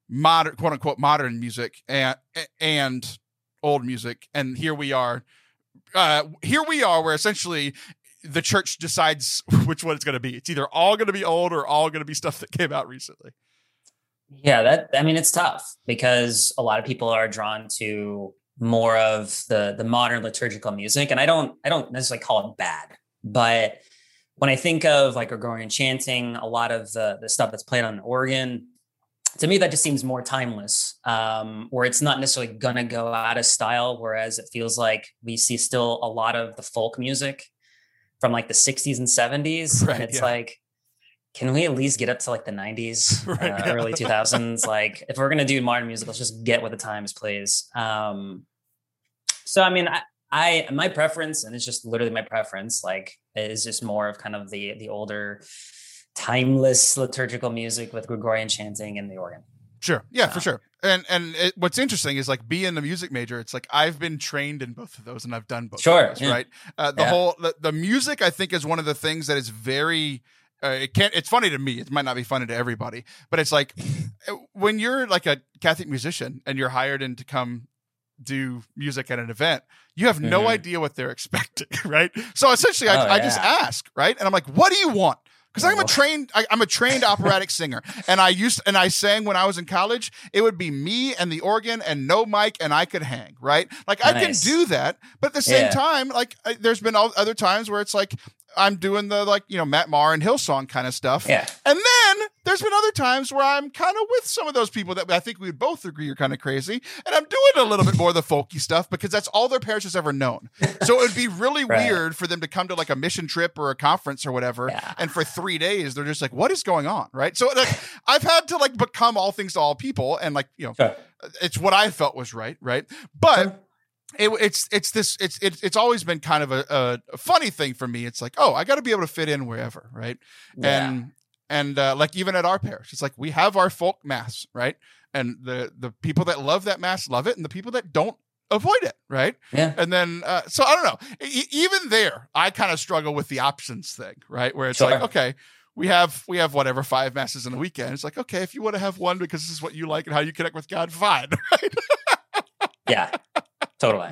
modern quote unquote modern music and and old music, and here we are. Uh, here we are, where essentially the church decides which one it's going to be. It's either all going to be old or all going to be stuff that came out recently. Yeah, that I mean, it's tough because a lot of people are drawn to more of the the modern liturgical music, and I don't I don't necessarily call it bad, but when I think of like Gregorian chanting, a lot of the the stuff that's played on the organ, to me that just seems more timeless um, where it's not necessarily gonna go out of style whereas it feels like we see still a lot of the folk music from like the 60s and 70s right, and it's yeah. like can we at least get up to like the 90s right, uh, yeah. early 2000s like if we're gonna do modern music let's just get with the times please um, so i mean I, I my preference and it's just literally my preference like is just more of kind of the the older timeless liturgical music with Gregorian chanting and the organ. Sure. Yeah, for sure. And and it, what's interesting is like being a music major, it's like I've been trained in both of those and I've done both. Sure. Those, yeah. Right. Uh, the yeah. whole the, the music I think is one of the things that is very uh, it can't it's funny to me it might not be funny to everybody but it's like when you're like a catholic musician and you're hired in to come do music at an event you have no mm-hmm. idea what they're expecting right so essentially I, oh, I just ask right and i'm like what do you want because I'm a trained I, am a trained operatic singer, and I used and I sang when I was in college. It would be me and the organ and no mic, and I could hang right. Like nice. I can do that, but at the same yeah. time, like I, there's been all other times where it's like I'm doing the like you know Matt Maher and Hillsong kind of stuff. Yeah. And then there's been other times where I'm kind of with some of those people that I think we would both agree are kind of crazy, and I'm doing a little bit more of the folky stuff because that's all their parish has ever known. So it would be really Right. weird for them to come to like a mission trip or a conference or whatever, Yeah. and for three days they're just like, "What is going on?" Right? So like, I've had to like become all things to all people, and like you know, Sure. it's what I felt was right, right? But. It, it's it's this it's it's it's always been kind of a, a, a funny thing for me. It's like, oh, I got to be able to fit in wherever, right? Yeah. And and uh, like even at our parish, it's like we have our folk mass, right? And the the people that love that mass love it, and the people that don't avoid it, right? yeah. And then uh, so I don't know. E- even there, I kind of struggle with the options thing, right? Where it's like, okay. We have we have whatever five masses in a weekend. It's like okay, if you want to have one because this is what you like and how you connect with God, fine. Right? Yeah. Totally.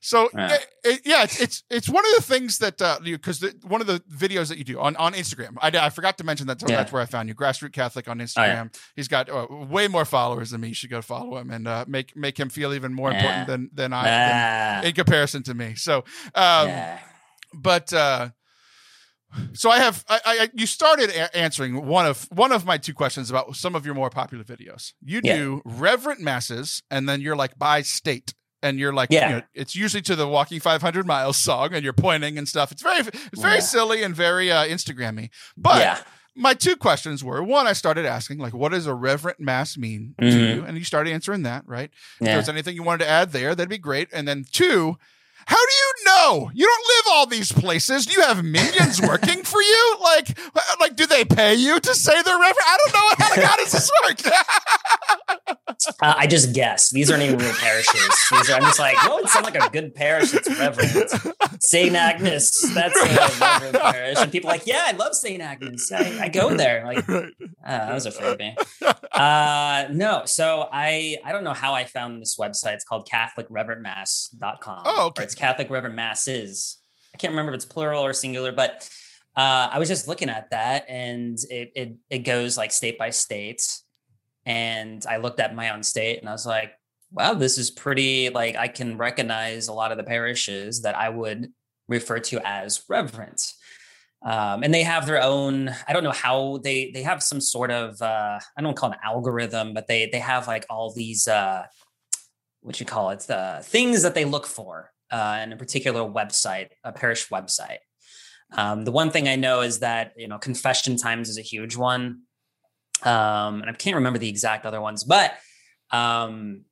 So Yeah. yeah, it, yeah it's, it's it's one of the things that uh, you because one of the videos that you do on, on Instagram. I, I forgot to mention that so Yeah. that's where I found you. Grassroot Catholic on Oh, Instagram. yeah. He's got uh, way more followers than me. You should go follow him and uh, make make him feel even more important than than I than- Ah, in comparison to me. So, um, but uh, so I have I, I you started a- answering one of one of my two questions about some of your more popular videos. You do reverent masses, and then you're like by state. And you're like, Yeah. you know, it's usually to the "Walking 500 Miles" song, and you're pointing and stuff. It's very, it's very Yeah. silly and very uh, Instagrammy. But yeah. my two questions were: one, I started asking, like, what does a reverent mass mean to Mhm. you? And you started answering that, right? If there's anything you wanted to add there, that'd be great. And then two, how do you know? You don't live all these places. Do you have minions working for you? Like, like, do they pay you to say they're reverend? I don't know. How, how does this work? Uh, I just guess these aren't even real parishes. These are, I'm just like, what would sound like a good parish that's reverend? St. Agnes, that's a reverend parish. And people are like, yeah, I love St. Agnes. I, I go there. Like, uh, that was a freebie. Uh, no, so I I don't know how I found this website. It's called CatholicReverendMass.com. Oh, okay. It's Catholic Reverend Masses. I can't remember if it's plural or singular, but uh, I was just looking at that and it, it it goes like state by state. And I looked at my own state and I was like, wow, this is pretty like I can recognize a lot of the parishes that I would refer to as reverent. Um, and they have their own, I don't know how they they have some sort of uh, I don't call it an algorithm, but they they have like all these uh what you call it, the things that they look for uh in a particular website, a parish website. Um, the one thing I know is that you know confession times is a huge one. Um, and I can't remember the exact other ones, but um,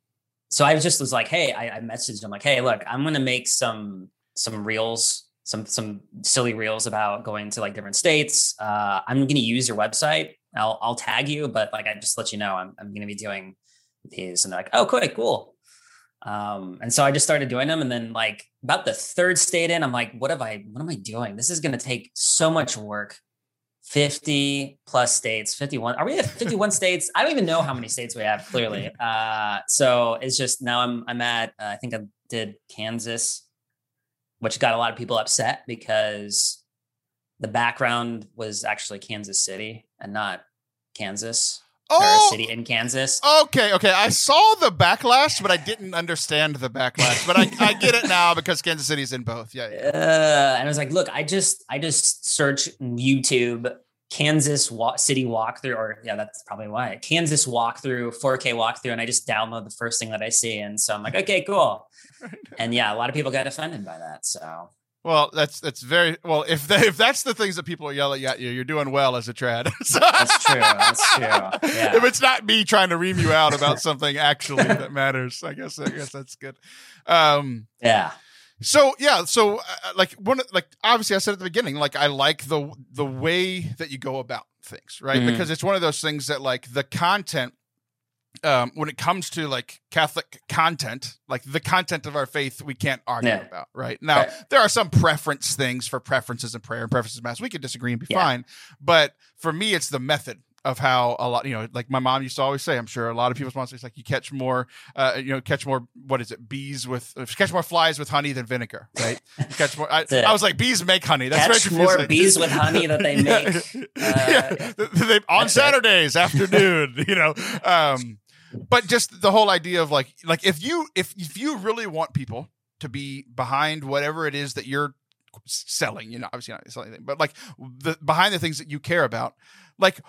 so I just was like, hey, I, I messaged him like, hey, look, I'm gonna make some some reels, some some silly reels about going to like different states. Uh, I'm gonna use your website. I'll I'll tag you, but like I just let you know I'm I'm gonna be doing these, and they're like, oh, cool, cool. Um, and so I just started doing them, and then like about the third state in, I'm like, what have I? What am I doing? This is gonna take so much work. 50 plus states 51 are we at 51 states? I don't even know how many states we have clearly. Uh so it's just now i'm i'm at uh, i think i did kansas which got a lot of people upset because the background was actually kansas city and not kansas oh, city in kansas okay, okay. I saw the backlash, but I didn't understand the backlash. But I, I get it now because Kansas City's in both. Yeah, yeah. uh, and I was like, look, I just I just search YouTube Kansas wa- City walkthrough, or yeah, that's probably why Kansas walkthrough, 4K walkthrough, and I just download the first thing that I see, and so I'm like, okay, cool. And yeah, a lot of people got offended by that. So Well, that's that's very well. If they, if that's the things that people are yelling at you, you're doing well as a trad. That's true, that's true, yeah. If it's not me trying to ream you out about something actually that matters, I guess I guess that's good. Um, yeah, so yeah, so uh, like one like obviously I said at the beginning, like I like the the way that you go about things, right? Mhm. Because it's one of those things that like the content um, when it comes to like Catholic content, like the content of our faith, we can't argue about, right? Now, Right. there are some preference things for preferences in prayer and preferences in mass. We could disagree and be Yeah. fine, but for me, it's the method of how a lot, you know, like my mom used to always say. I'm sure a lot of people's moms say, it's like you catch more, uh, you know, catch more. What is it? Bees with uh, catch more flies with honey than vinegar, right? You catch more. I, I was like, bees make honey. That's catch very confusing. more bees with honey that they Yeah. make. yeah. They- on That's it. Saturdays afternoon, you know. Um, but just the whole idea of like, like if you if if you really want people to be behind whatever it is that you're selling, you know, obviously not selling anything, but like the behind the things that you care about, like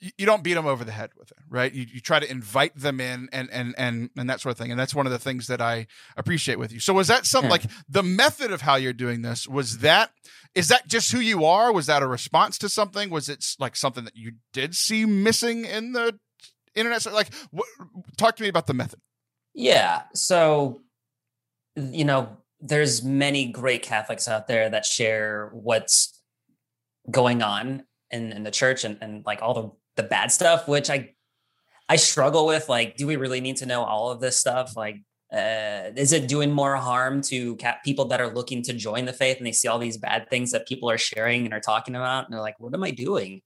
you don't beat them over the head with it, right? You, you try to invite them in and and and and that sort of thing, and that's one of the things that I appreciate with you. So was that something yeah. like the method of how you're doing this? Was that is that just who you are? Was that a response to something? Was it like something that you did see missing in the internet? Like, talk to me about the method. Yeah, so you know, there's many great Catholics out there that share what's going on in, in the church and, and like all the the bad stuff, which I I struggle with. Like, do we really need to know all of this stuff? Like, uh, is it doing more harm to people that are looking to join the faith and they see all these bad things that people are sharing and are talking about, and they're like, "What am I doing?"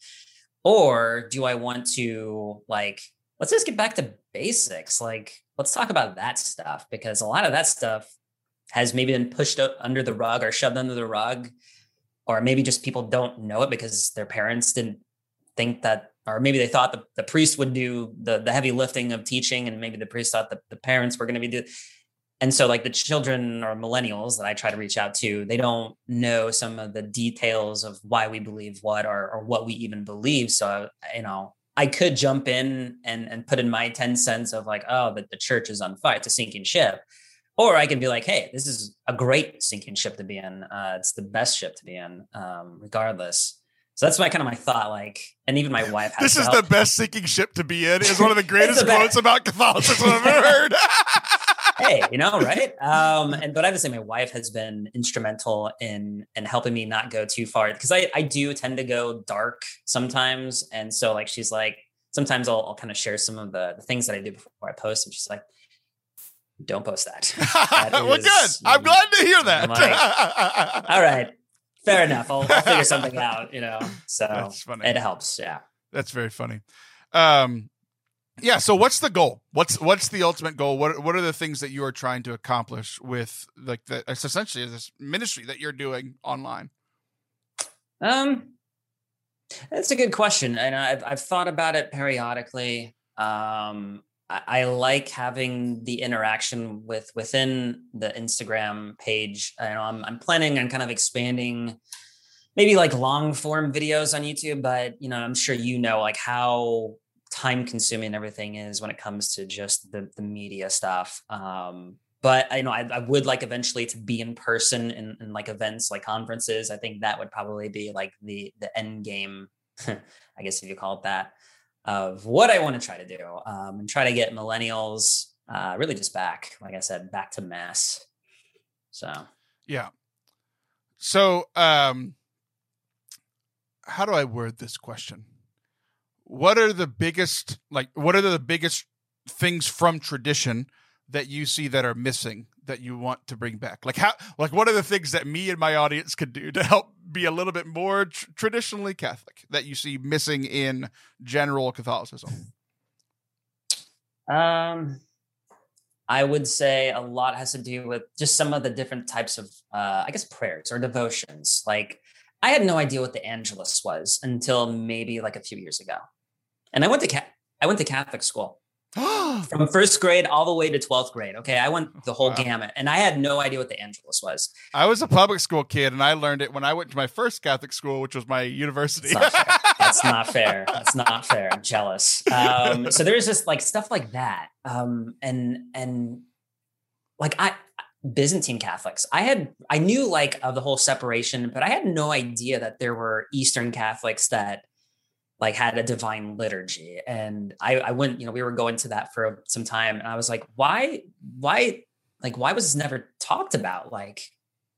Or do I want to like let's just get back to basics? Like, let's talk about that stuff because a lot of that stuff has maybe been pushed under the rug or shoved under the rug or maybe just people don't know it because their parents didn't think that or maybe they thought the, the priest would do the, the heavy lifting of teaching and maybe the priest thought that the parents were going to be do and so like the children or millennials that i try to reach out to they don't know some of the details of why we believe what or, or what we even believe so you know i could jump in and and put in my 10 cents of like oh that the church is on fire it's a sinking ship or I can be like, hey, this is a great sinking ship to be in. Uh, it's the best ship to be in, um, regardless. So that's my kind of my thought. Like, and even my wife. this is the best sinking ship to be in. Is one of the greatest quotes about Catholicism I've ever heard. Hey, you know, right? Um, and but I have to say, my wife has been instrumental in in helping me not go too far because I I do tend to go dark sometimes, and so like she's like sometimes I'll, I'll kind of share some of the, the things that I do before I post, and she's like, don't post that. that well, is, good. I'm glad to hear that. Like, all right, fair enough. I'll, I'll, figure something out. You know, so it helps. Yeah, that's very funny. Um, yeah. So, what's the goal? What's what's the ultimate goal? What what are the things that you are trying to accomplish with like the it's essentially this ministry that you're doing online? Um, that's a good question, and I've I've thought about it periodically. Um, I, like having the interaction with within the Instagram page. I know I'm, I'm planning on kind of expanding maybe like long form videos on YouTube, but you know, I'm sure you know like how time consuming everything is when it comes to just the, the media stuff. Um, but you know, I, I, would like eventually to be in person in, in, like events, like conferences. I think that would probably be like the the end game, I guess if you call it that of what I want to try to do um, and try to get millennials uh, really just back, like I said, back to mass. So, yeah. So, um, how do I word this question? What are the biggest, like, what are the biggest things from tradition that you see that are missing that you want to bring back? Like how like what are the things that me and my audience could do to help be a little bit more tr- traditionally Catholic that you see missing in general Catholicism? Um I would say a lot has to do with just some of the different types of uh I guess prayers or devotions. Like I had no idea what the Angelus was until maybe like a few years ago. And I went to ca- I went to Catholic school. from first grade all the way to 12th grade. Okay. I went the whole wow. gamut and I had no idea what the Angelus was. I was a public school kid and I learned it when I went to my first Catholic school, which was my university. That's not fair. That's not fair. I'm jealous. Um, so there's just like stuff like that. Um, and, and like I, Byzantine Catholics. I had I knew like of the whole separation, but I had no idea that there were Eastern Catholics that like had a divine liturgy and I, I went you know we were going to that for some time and i was like why why like why was this never talked about? Like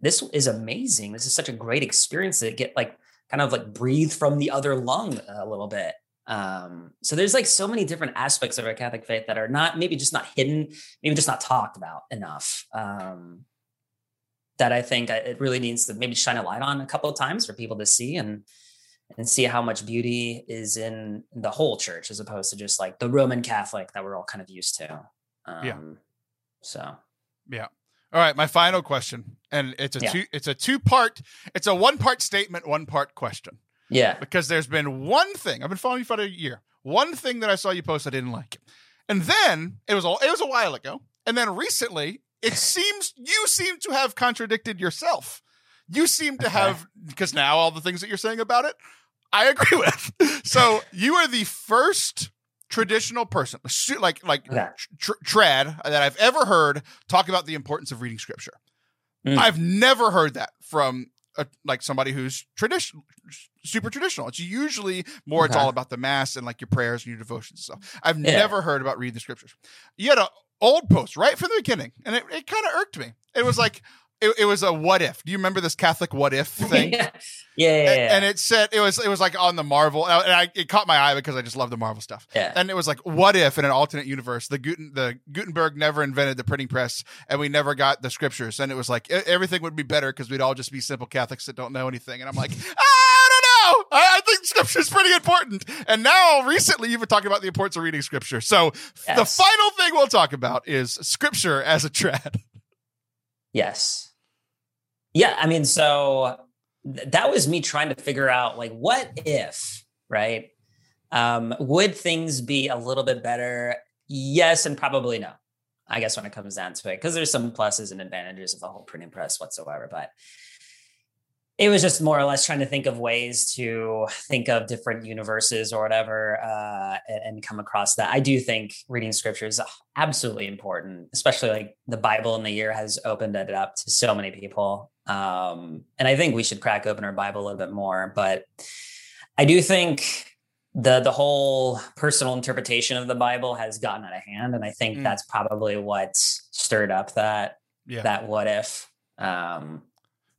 this is amazing. This is such a great experience to get like kind of like breathe from the other lung a little bit. Um so there's like so many different aspects of our catholic faith that are not maybe just not hidden maybe just not talked about enough um that i think it really needs to maybe shine a light on a couple of times for people to see and and see how much beauty is in the whole church as opposed to just like the Roman Catholic that we're all kind of used to. Um, yeah. So. Yeah. All right. My final question, and it's a yeah. two. It's a two part. It's a one part statement, one part question. Yeah. Because there's been one thing I've been following you for a year. One thing that I saw you post I didn't like, and then it was all it was a while ago, and then recently it seems you seem to have contradicted yourself you seem to have because now all the things that you're saying about it, I agree with. So you are the first traditional person, like like Okay. tr- trad that I've ever heard talk about the importance of reading scripture. Mm. I've never heard that from a, like somebody who's traditional, super traditional. It's usually more. It's all about the mass and like your prayers and your devotions and stuff. I've Yeah. never heard about reading the scriptures. You had an old post right from the beginning, and it, it kind of irked me. It was like it, it was a what if. Do you remember this Catholic what if thing? yeah, yeah, yeah, yeah. And it said it was it was like on the Marvel, and I, it caught my eye because I just love the Marvel stuff. yeah. And it was like, what if in an alternate universe, the Guten, the Gutenberg never invented the printing press, and we never got the scriptures, and it was like everything would be better because we'd all just be simple Catholics that don't know anything. And I'm like, ah, I don't know. I, I think scripture is pretty important. And now recently, you've been talking about the importance of reading scripture. So the final thing we'll talk about is scripture as a trad. Yes. Yeah, I mean, so th- that was me trying to figure out like what if, right? Um, would things be a little bit better? Yes, and probably no. I guess when it comes down to it, because there's some pluses and advantages of the whole printing press whatsoever, but it was just more or less trying to think of ways to think of different universes or whatever uh, and, come across that. I do think reading scripture is absolutely important, especially like the Bible in the year has opened it up to so many people. Um, and I think we should crack open our Bible a little bit more. But I do think the the whole personal interpretation of the Bible has gotten out of hand, and I think Mm. that's probably what stirred up that Yeah. that what if. Um,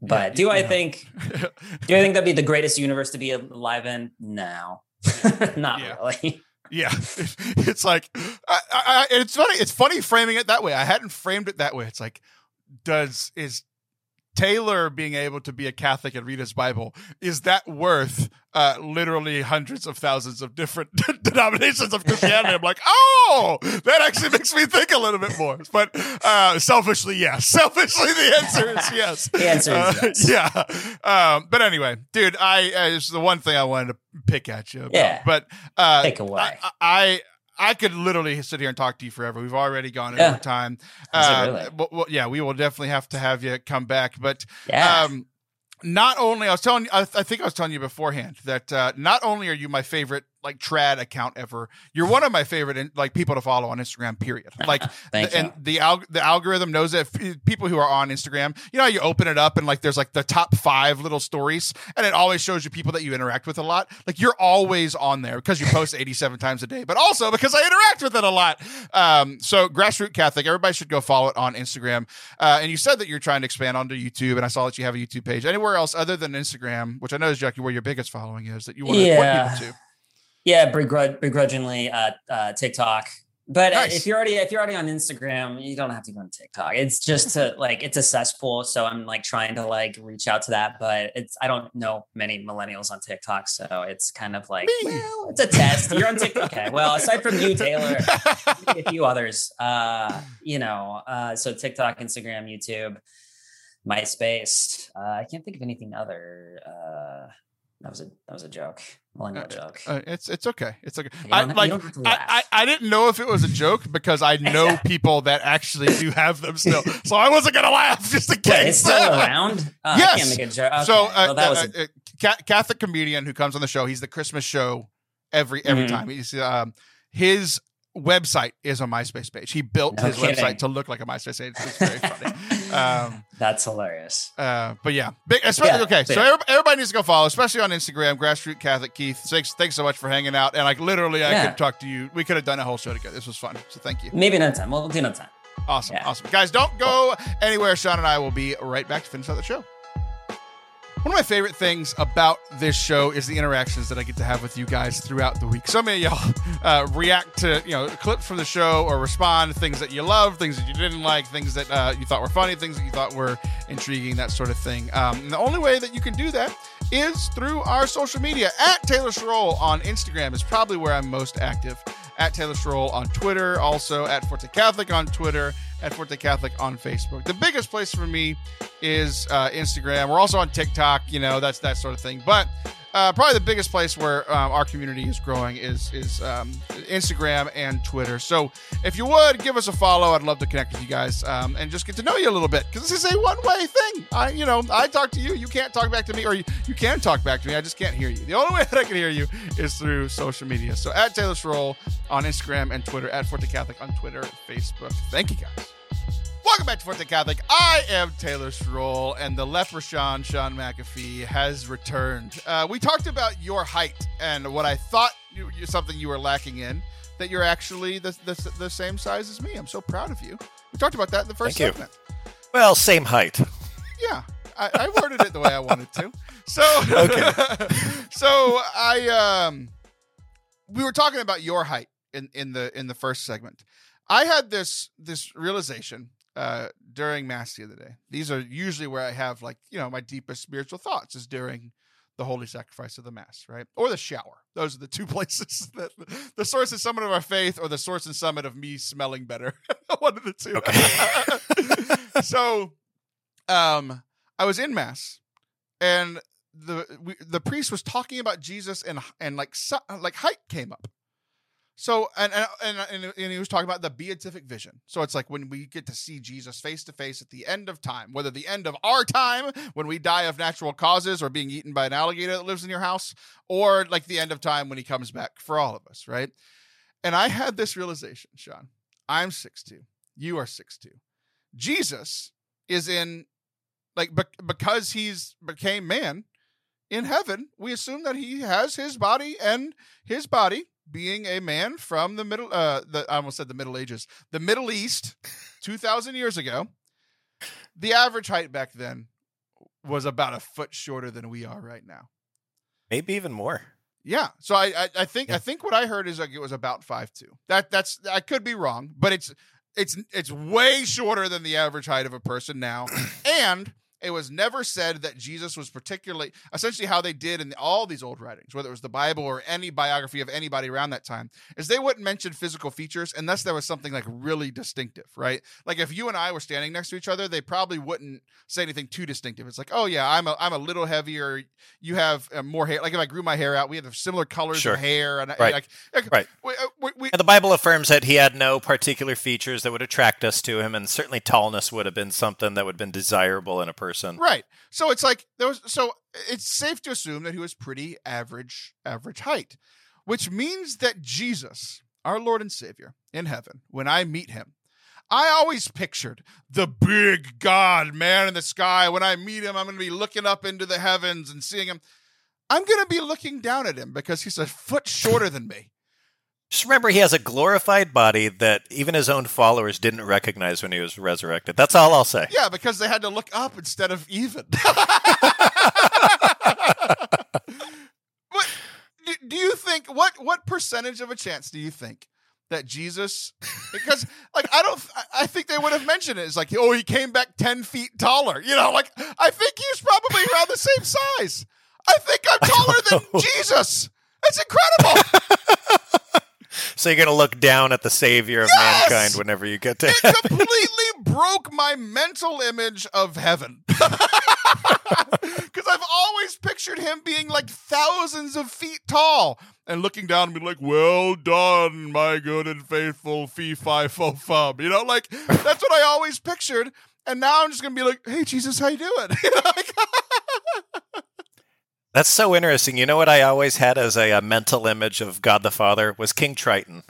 but Yeah, do I think do I think that'd be the greatest universe to be alive in? No, not Yeah. really. Yeah, it's like I, I- it's funny. It's funny framing it that way. I hadn't framed it that way. It's like, does is Taylor being able to be a Catholic and read his Bible is that worth uh, literally hundreds of thousands of different denominations of Christianity? I'm like, oh, that actually makes me think a little bit more. But uh, selfishly, yes. Selfishly, the answer is yes. The answer is yes. Yeah. Um, but anyway, dude, I uh, it's the one thing I wanted to pick at you. About. Yeah. But uh, Take away. I, I I could literally sit here and talk to you forever. We've already gone Yeah. over time. Uh, really? but- well, yeah, we will definitely have to have you come back. But Yeah. um, not only I was telling you, I, I think I was telling you beforehand that uh, not only are you my favorite like trad account ever, you're one of my favorite in, like people to follow on Instagram. Period. Like Thank and the alg- the algorithm knows that f- people who are on Instagram, you know, how you open it up and like there's like the top five little stories, and it always shows you people that you interact with a lot. Like you're always on there because you post 87 times a day, but also because I interact with it a lot. Um, so grassroots Catholic, everybody should go follow it on Instagram. Uh, and you said that you're trying to expand onto YouTube, and I saw that you have a YouTube page. Anywhere else other than Instagram, which I know is Jackie, where your biggest following is, that you want to Yeah. point people to. Yeah, begrud- begrudgingly uh, uh, TikTok. But uh, Nice. if you're already if you're already on Instagram, you don't have to go on TikTok. It's just to like it's a cesspool. So I'm like trying to like reach out to that, but it's I don't know many millennials on TikTok, so it's kind of like Me. well, it's a test. You're on TikTok. Okay, well, aside from you, Taylor, a few others. Uh, you know, uh, so TikTok, Instagram, YouTube, MySpace. Uh, I can't think of anything other. Uh, that was a that was a joke, millennial Uh, joke. Uh, it's it's okay. It's okay. I like. don't have to I. I, I didn't know if it was a joke because I know people that actually do have them still. So I wasn't gonna laugh just in Wait, case. it's still around. Uh, Yes. can't make a joke. Okay. So uh, well, that was uh, uh, Catholic comedian who comes on the show. He's the Christmas show every every Mhm. time. He's um his website is a MySpace page. He built No his kidding. website to look like a MySpace page. It's very funny. Um, that's hilarious. uh, but yeah, big, especially Yeah, okay. So yeah. everybody, needs to go follow, especially on Instagram, grassroots Catholic Keith. Thanks, thanks so much for hanging out. And like literally, I Yeah. could talk to you. We could have done a whole show together. This was fun. So thank you. Maybe another time. We'll do another time. Awesome, awesome, guys. Don't go anywhere. Sean and I will be right back to finish out the show. One of my favorite things about this show is the interactions that I get to have with you guys throughout the week. So many of y'all uh, react to you know clips from the show or respond to things that you love, things that you didn't like, things that uh, you thought were funny, things that you thought were intriguing, that sort of thing. Um, the only way that you can do that is through our social media. At Taylor Schroll on Instagram is probably where I'm most active. At Taylor Schroll on Twitter, also at Forte Catholic on Twitter, at Forte Catholic on Facebook. The biggest place for me is uh, Instagram. We're also on TikTok, you know, that's that sort of thing. But uh, probably the biggest place where um, our community is growing is is um, Instagram and Twitter. So if you would give us a follow, I'd love to connect with you guys um, and just get to know you a little bit because this is a one way thing. I you know I talk to you, you can't talk back to me, or you, you can talk back to me. I just can't hear you. The only way that I can hear you is through social media. So at Taylor's Schroll on Instagram and Twitter, at Forte Catholic on Twitter, Facebook. Thank you guys. Welcome back to Forte Catholic. I am Taylor Schroll, and the leprechaun Sean McAfee has returned. Uh, we talked about your height and what I thought you, you, something you were lacking in. That you're actually the, the, the same size as me. I'm so proud of you. We talked about that in the first Thank segment. You. Well, same height. Yeah, I, I worded it the way I wanted to. So okay. so I um, we were talking about your height in in the in the first segment. I had this this realization uh, during Mass the other day. These are usually where I have like you know my deepest spiritual thoughts is during the holy sacrifice of the Mass, right, or the shower. Those are the two places that the source and summit of our faith, or the source and summit of me smelling better. One of the two. Okay. so, um, I was in Mass, and the we, the priest was talking about Jesus, and and like like height came up. So and, and and and he was talking about the beatific vision. So it's like when we get to see Jesus face to face at the end of time, whether the end of our time when we die of natural causes or being eaten by an alligator that lives in your house, or like the end of time when he comes back for all of us, right? And I had this realization, Sean. I'm 6'2. You are 6'2. Jesus is in like because he's became man in heaven, we assume that he has his body and his body being a man from the middle uh the I almost said the Middle Ages, the Middle East 2000 years ago. The average height back then was about a foot shorter than we are right now. Maybe even more. Yeah. So I I, I think yeah. I think what I heard is like it was about five two. That that's I could be wrong, but it's it's it's way shorter than the average height of a person now. and it was never said that Jesus was particularly, essentially, how they did in all these old writings, whether it was the Bible or any biography of anybody around that time, is they wouldn't mention physical features unless there was something like really distinctive, right? Like if you and I were standing next to each other, they probably wouldn't say anything too distinctive. It's like, oh yeah, I'm a I'm a little heavier. You have uh, more hair. Like if I grew my hair out, we have similar colors sure. of hair, and right, like, like, right. We, uh, we, we, and the Bible affirms that he had no particular features that would attract us to him, and certainly tallness would have been something that would have been desirable in a person, right? So it's like there was so it's safe to assume that he was pretty average average height, which means that Jesus, our Lord and Savior in heaven, when I meet him, I always pictured the big God man in the sky. When I meet him, I'm going to be looking up into the heavens and seeing him. I'm going to be looking down at him because he's a foot shorter than me. Just remember, he has a glorified body that even his own followers didn't recognize when he was resurrected. That's all I'll say. Yeah, because they had to look up instead of even. what do you think? What what percentage of a chance do you think that Jesus? Because like I don't, I think they would have mentioned it. It's like, oh, he came back ten feet taller. You know, like I think he's probably around the same size. I think I'm taller than Jesus. It's incredible. So you're going to look down at the savior of yes! mankind whenever you get to It completely broke my mental image of heaven. Because I've always pictured him being like thousands of feet tall and looking down and being like, well done, my good and faithful fee fi fo fum. You know, like that's what I always pictured. And now I'm just going to be like, hey, Jesus, how you doing? You know, like, that's so interesting. You know what I always had as a, a, mental image of God the Father was King Triton.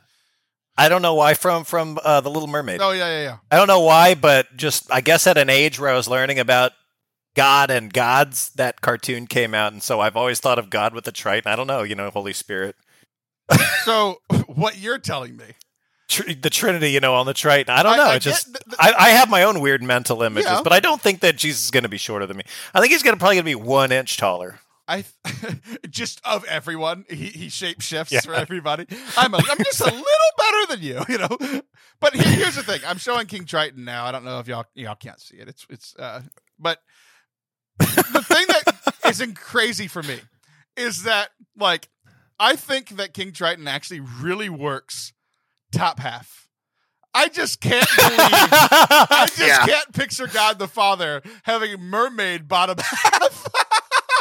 I don't know why from from uh, the Little Mermaid. Oh yeah, yeah, yeah. I don't know why, but just I guess at an age where I was learning about God and gods, that cartoon came out, and so I've always thought of God with a Triton. I don't know, you know, Holy Spirit. so what you're telling me? Tr- the Trinity, you know, on the Triton. I don't know. I, I just the, the, I, I, have my own weird mental images, yeah. but I don't think that Jesus is going to be shorter than me. I think he's going to probably going to be one inch taller. I just of everyone, he, he shape shifts yeah. for everybody. I'm a, I'm just a little better than you, you know. But here, here's the thing: I'm showing King Triton now. I don't know if y'all y'all can't see it. It's it's uh, but the thing that isn't crazy for me is that like I think that King Triton actually really works top half. I just can't believe I just yeah. can't picture God the Father having mermaid bottom half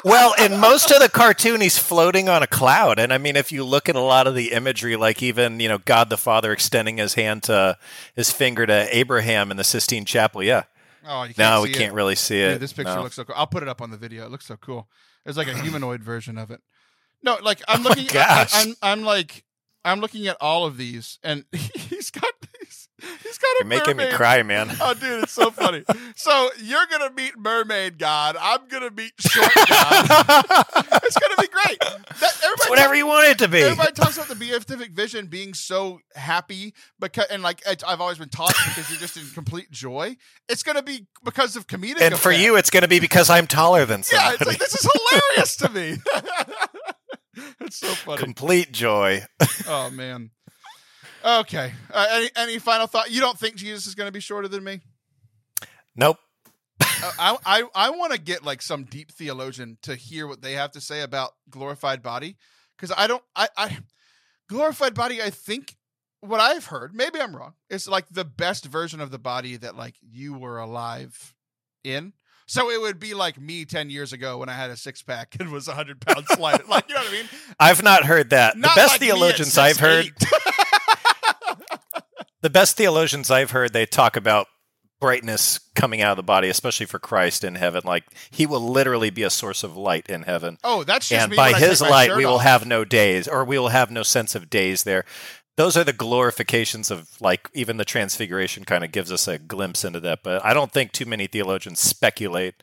well, in most of the cartoon, he's floating on a cloud, and I mean, if you look at a lot of the imagery, like even you know God the Father extending his hand to his finger to Abraham in the Sistine Chapel, yeah. Oh, you can't No, we it. can't really see it. Dude, this picture no. looks so cool. I'll put it up on the video. It looks so cool. There's like a humanoid version of it. No, like I'm Oh looking. I, gosh. I'm I'm like I'm looking at all of these, and he's got. He's got a You're making me cry, man. Oh, dude, it's so funny. so you're gonna meet Mermaid God. I'm gonna meet Short God. it's gonna be great. That, whatever you want it to be. everybody talks about the beatific vision being so happy because, and like I've always been taught because you're just in complete joy. It's gonna be because of comedic. And for you, it's going to be because I'm taller than yeah, it's like this is hilarious to me. it's so funny. Complete joy. Oh man. Okay. Uh, any any final thought? You don't think Jesus is going to be shorter than me? Nope. Uh, I I I want to get like some deep theologian to hear what they have to say about glorified body because I don't I I glorified body I think what I've heard maybe I'm wrong it's like the best version of the body that like you were alive in. So it would be like me ten years ago when I had a six pack and was hundred pounds light. Like you know what I mean? I've not heard that. The best like theologians I've heard, 6'8". the best theologians I've heard, they talk about brightness coming out of the body, especially for Christ in heaven. Like he will literally be a source of light in heaven. oh, that's just and me by when I take his light we will have no days or we will have no sense of days there. Those are the glorifications of like even the transfiguration kind of gives us a glimpse into that but i don't think too many theologians speculate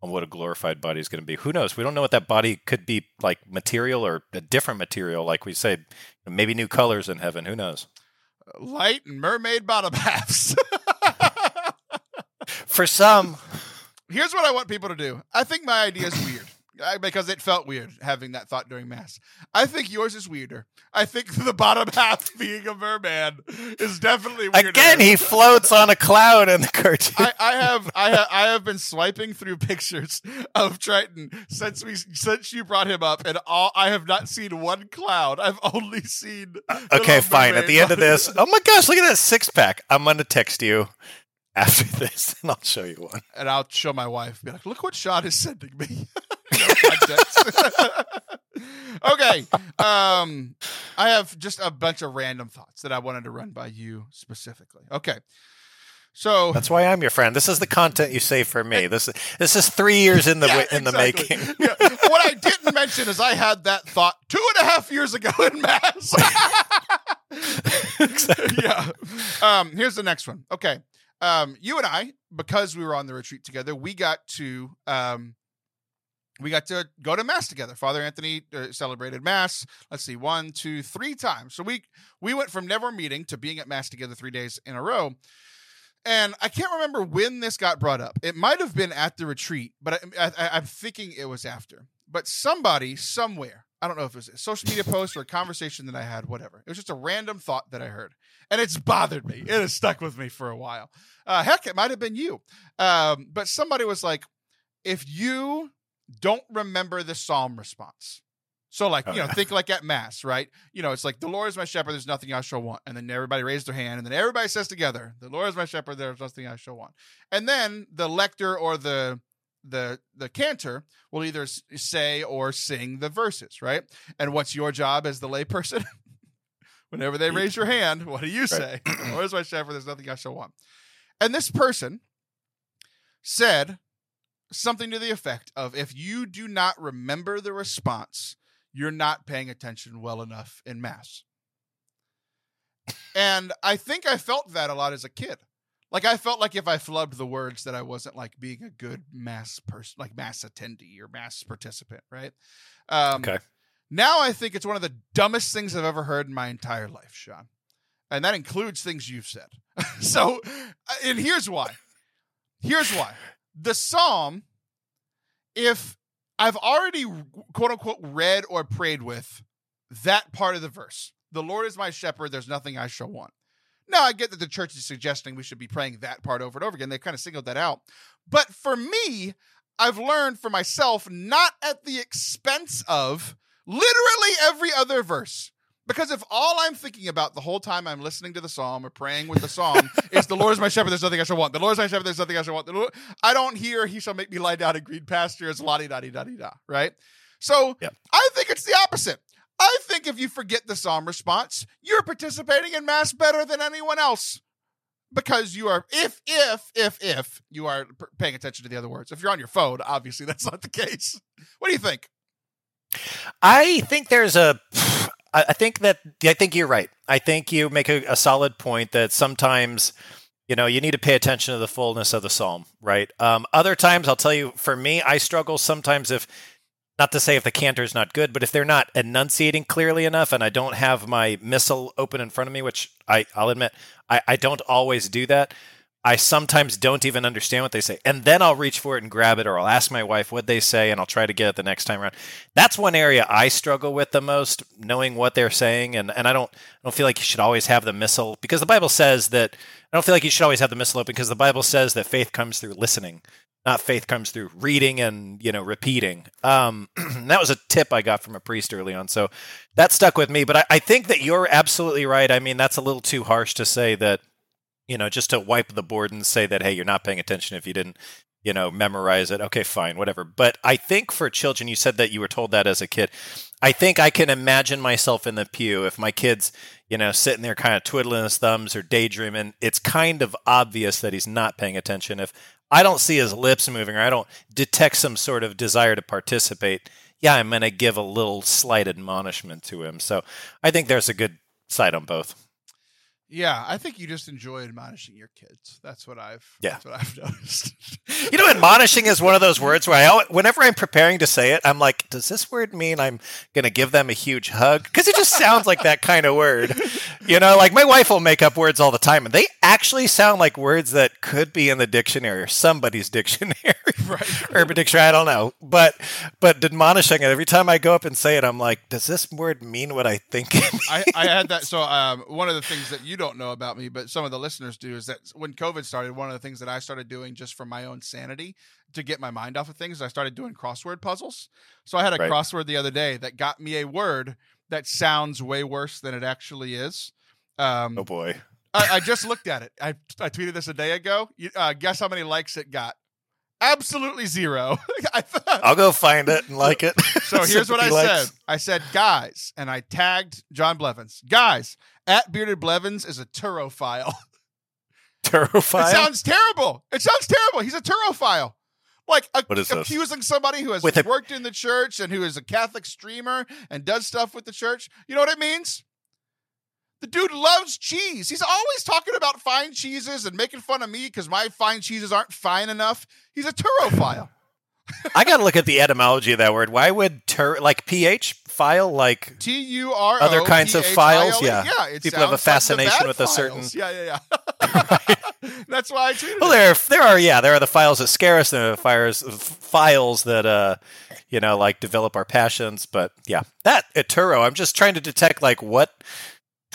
on what a glorified body is going to be. Who knows? We don't know what that body could be like material or a different material. Like we say, maybe new colors in heaven. Who knows light and mermaid bottom halves. for some Here's what I want people to do. I think my idea is weird because it felt weird having that thought during mass. I think yours is weirder. I think the bottom half being a merman is definitely weirder. again he floats on a cloud in the cartoon I, I have I have I have been swiping through pictures of Triton since we since you brought him up, and all I have not seen one cloud. I've only seen. the uh, Okay, fine. At the end of this, oh my gosh, look at that six pack. I'm going to text you after this and I'll show you one. and I'll show my wife. Be like, look what Sean is sending me. Okay. Um, I have just a bunch of random thoughts that I wanted to run by you specifically. Okay. So That's why I'm your friend. This is the content you save for me. This is this is three years in the Yeah, in the making. Yeah. What I didn't mention is I had that thought two and a half years ago in mass. yeah. Um, here's the next one. Okay. Um, you and I, because we were on the retreat together, we got to um, we got to go to mass together. Father Anthony uh, celebrated mass. Let's see, one, two, three times. So we we went from never meeting to being at mass together three days in a row. And I can't remember when this got brought up. It might have been at the retreat, but I, I, I'm thinking it was after. But somebody somewhere, I don't know if it was a social media post or a conversation that I had, whatever. It was just a random thought that I heard, and it's bothered me. It has stuck with me for a while. Uh, heck, it might have been you. Um, but somebody was like, if you don't remember the psalm response, so like you know, think like at mass, right? You know, it's like the Lord is my shepherd. There's nothing I shall want, and then everybody raised their hand, and then everybody says together, "The Lord is my shepherd. There's nothing I shall want." And then the lector or the the the cantor will either say or sing the verses, right? And what's your job as the layperson? Whenever they raise your hand, what do you say? "The Lord is my shepherd. There's nothing I shall want. And this person said something to the effect of if you do not remember the response, you're not paying attention well enough in mass. And I think I felt that a lot as a kid. Like I felt like if I flubbed the words that I wasn't like being a good mass person, like mass attendee or mass participant, right? Um, Okay. Now I think it's one of the dumbest things I've ever heard in my entire life, Sean, and that includes things you've said. so, uh, and here's why. Here's why. The psalm, if I've already quote unquote read or prayed with that part of the verse, the Lord is my shepherd, there's nothing I shall want. Now, I get that the church is suggesting we should be praying that part over and over again. They kind of singled that out. But for me, I've learned for myself, not at the expense of literally every other verse, Because if all I'm thinking about the whole time I'm listening to the psalm or praying with the psalm is the Lord is my shepherd, there's nothing I shall want. The Lord is my shepherd, there's nothing I shall want. The Lord, I don't hear he shall make me lie down in green pastures, la di da di da di da. Right. So Yep. I think it's the opposite. I think if you forget the psalm response, you're participating in mass better than anyone else because you are if if if if you are paying attention to the other words. If you're on your phone, obviously that's not the case. What do you think? I think there's a. I I think that I think you're right. I think you make a, a solid point that sometimes, you know, you need to pay attention to the fullness of the psalm, right? Um, other times, I'll tell you, for me, I struggle sometimes if, not to say if the cantor's not good, but if they're not enunciating clearly enough, and I don't have my missal open in front of me, which I, I'll admit, I, I don't always do that. I sometimes don't even understand what they say. And then I'll reach for it and grab it, or I'll ask my wife what they say, and I'll try to get it the next time around. That's one area I struggle with the most, knowing what they're saying. And, and I don't I don't feel like you should always have the missal because the Bible says that I don't feel like you should always have the missal open because the Bible says that faith comes through listening, not faith comes through reading and you know repeating. Um, that was a tip I got from a priest early on, so that stuck with me. But I, I think that you're absolutely right. I mean, that's a little too harsh to say that you know, just to wipe the board and say that, hey, you're not paying attention if you didn't, you know, memorize it. Okay, fine, whatever. But I think for children, you said that you were told that as a kid. I think I can imagine myself in the pew if my kid's, you know, sitting there kind of twiddling his thumbs or daydreaming. It's kind of obvious that he's not paying attention. If I don't see his lips moving or I don't detect some sort of desire to participate, yeah, I'm going to give a little slight admonishment to him. So I think there's a good side on both. Yeah, I think you just enjoy admonishing your kids. That's what I've. Yeah. that's what I've noticed. You know, admonishing is one of those words where I, whenever I'm preparing to say it, I'm like, does this word mean I'm going to give them a huge hug? Because it just sounds like that kind of word. You know, like my wife will make up words all the time, and they actually sound like words that could be in the dictionary or somebody's dictionary, right. Urban Dictionary. I don't know, but but admonishing it every time I go up and say it, I'm like, does this word mean what I think? I, I had that. So, um, one of the things that you don't know about me, but some of the listeners do, is that when COVID started, one of the things that I started doing just for my own sanity to get my mind off of things, I started doing crossword puzzles. So, I had a Right. crossword the other day that got me a word that sounds way worse than it actually is. Um, oh boy. I, I just looked at it. I, I tweeted this a day ago. You, uh, guess how many likes it got? Absolutely zero. I thought, I'll go find it and like it. so here's what I likes. said. I said, guys, and I tagged John Blevins. Guys, at Bearded Blevins is a turophile. Terrifying. It sounds terrible. It sounds terrible. He's a turophile. Like a, What is this? accusing somebody who has With a- worked in the church and who is a Catholic streamer and does stuff with the church. You know what it means? The dude loves cheese. He's always talking about fine cheeses and making fun of me because my fine cheeses aren't fine enough. He's a turophile. I got to look at the etymology of that word. Why would tur like ph file like T U R O. Other kinds of files? P H I L. Yeah. yeah. People have a sounds like the fascination with a certain-. Yeah, yeah, yeah. That's why I tweeted. Well, there there are yeah, there are the files that scare us, and there are the fires, files that uh, you know, like develop our passions. But yeah, that eturo. I'm just trying to detect like what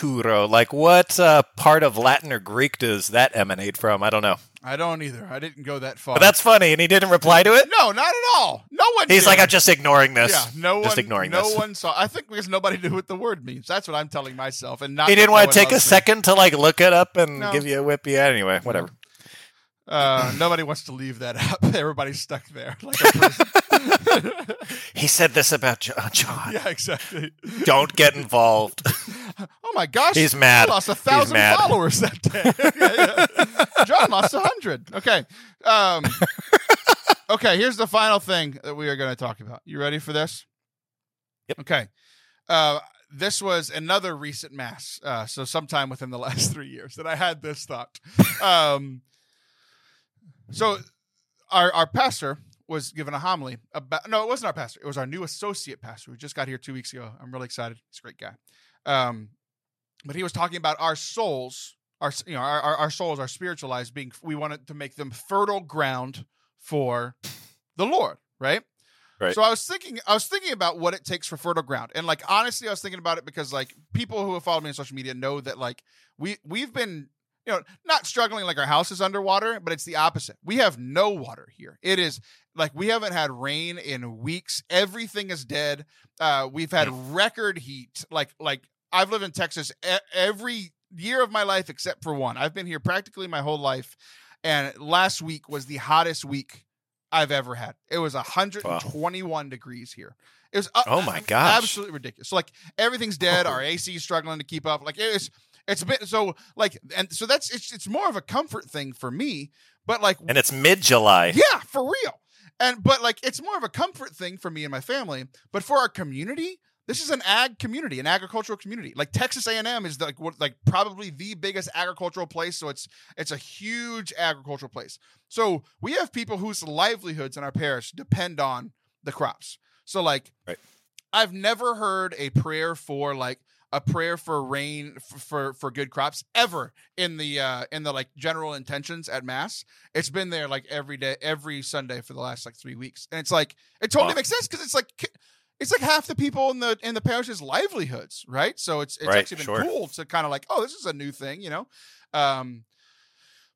like what uh, part of Latin or Greek does that emanate from? I don't know. I don't either. I didn't go that far. But that's funny, and he didn't reply to it. no, not at all. No one. He's did. like, I'm just ignoring this. Yeah, no just one. ignoring no this. No one saw. I think because nobody knew what the word means. That's what I'm telling myself, and not. He didn't want to take a me. second to like look it up and No. give you a whip. Yeah, anyway, whatever. Uh, nobody wants to leave that up. Everybody's stuck there. Like. He said this about John. yeah, exactly. Don't get involved. Oh my gosh, He's mad. I lost a thousand followers that day. Yeah, yeah. John lost a hundred. Okay. Um, okay. Here's the final thing that we are going to talk about. You ready for this? Yep. Okay. Uh, this was another recent mass. Uh, so sometime within the last three years that I had this thought. Um, so our our pastor was given a homily about. No, it wasn't our pastor. It was our new associate pastor who just got here two weeks ago. I'm really excited. He's a great guy. Um, but he was talking about our souls, our you know our, our, our souls, our spiritual lives being. We wanted to make them fertile ground for the Lord, right? Right. So I was thinking, I was thinking about what it takes for fertile ground, and like honestly, I was thinking about it because like people who have followed me on social media know that like we we've been you know not struggling like our house is underwater, but it's the opposite. We have no water here. It is like we haven't had rain in weeks. Everything is dead. Uh, we've had record heat, like like I've lived in Texas e- every year of my life except for one. I've been here practically my whole life, and last week was the hottest week I've ever had. It was 121 degrees here. It was uh, Oh my god, absolutely ridiculous. So like everything's dead. Our AC is struggling to keep up. Like it's it's a bit so like and so that's it's it's more of a comfort thing for me. But like And it's mid July. yeah, for real. And but like it's more of a comfort thing for me and my family. But for our community, this is an ag community, an agricultural community. Like Texas A&M is like what like probably the biggest agricultural place. So it's it's a huge agricultural place. So we have people whose livelihoods in our parish depend on the crops. So like Right. I've never heard a prayer for like a prayer for rain for for good crops ever in the uh in the like general intentions at mass. It's been there like every day every sunday for the last like three weeks. And it's like it totally Wow. makes sense because it's like it's like half the people in the in the parish's livelihoods right? So it's it's Right, actually been sure. cool to kind of like oh this is a new thing you know? Um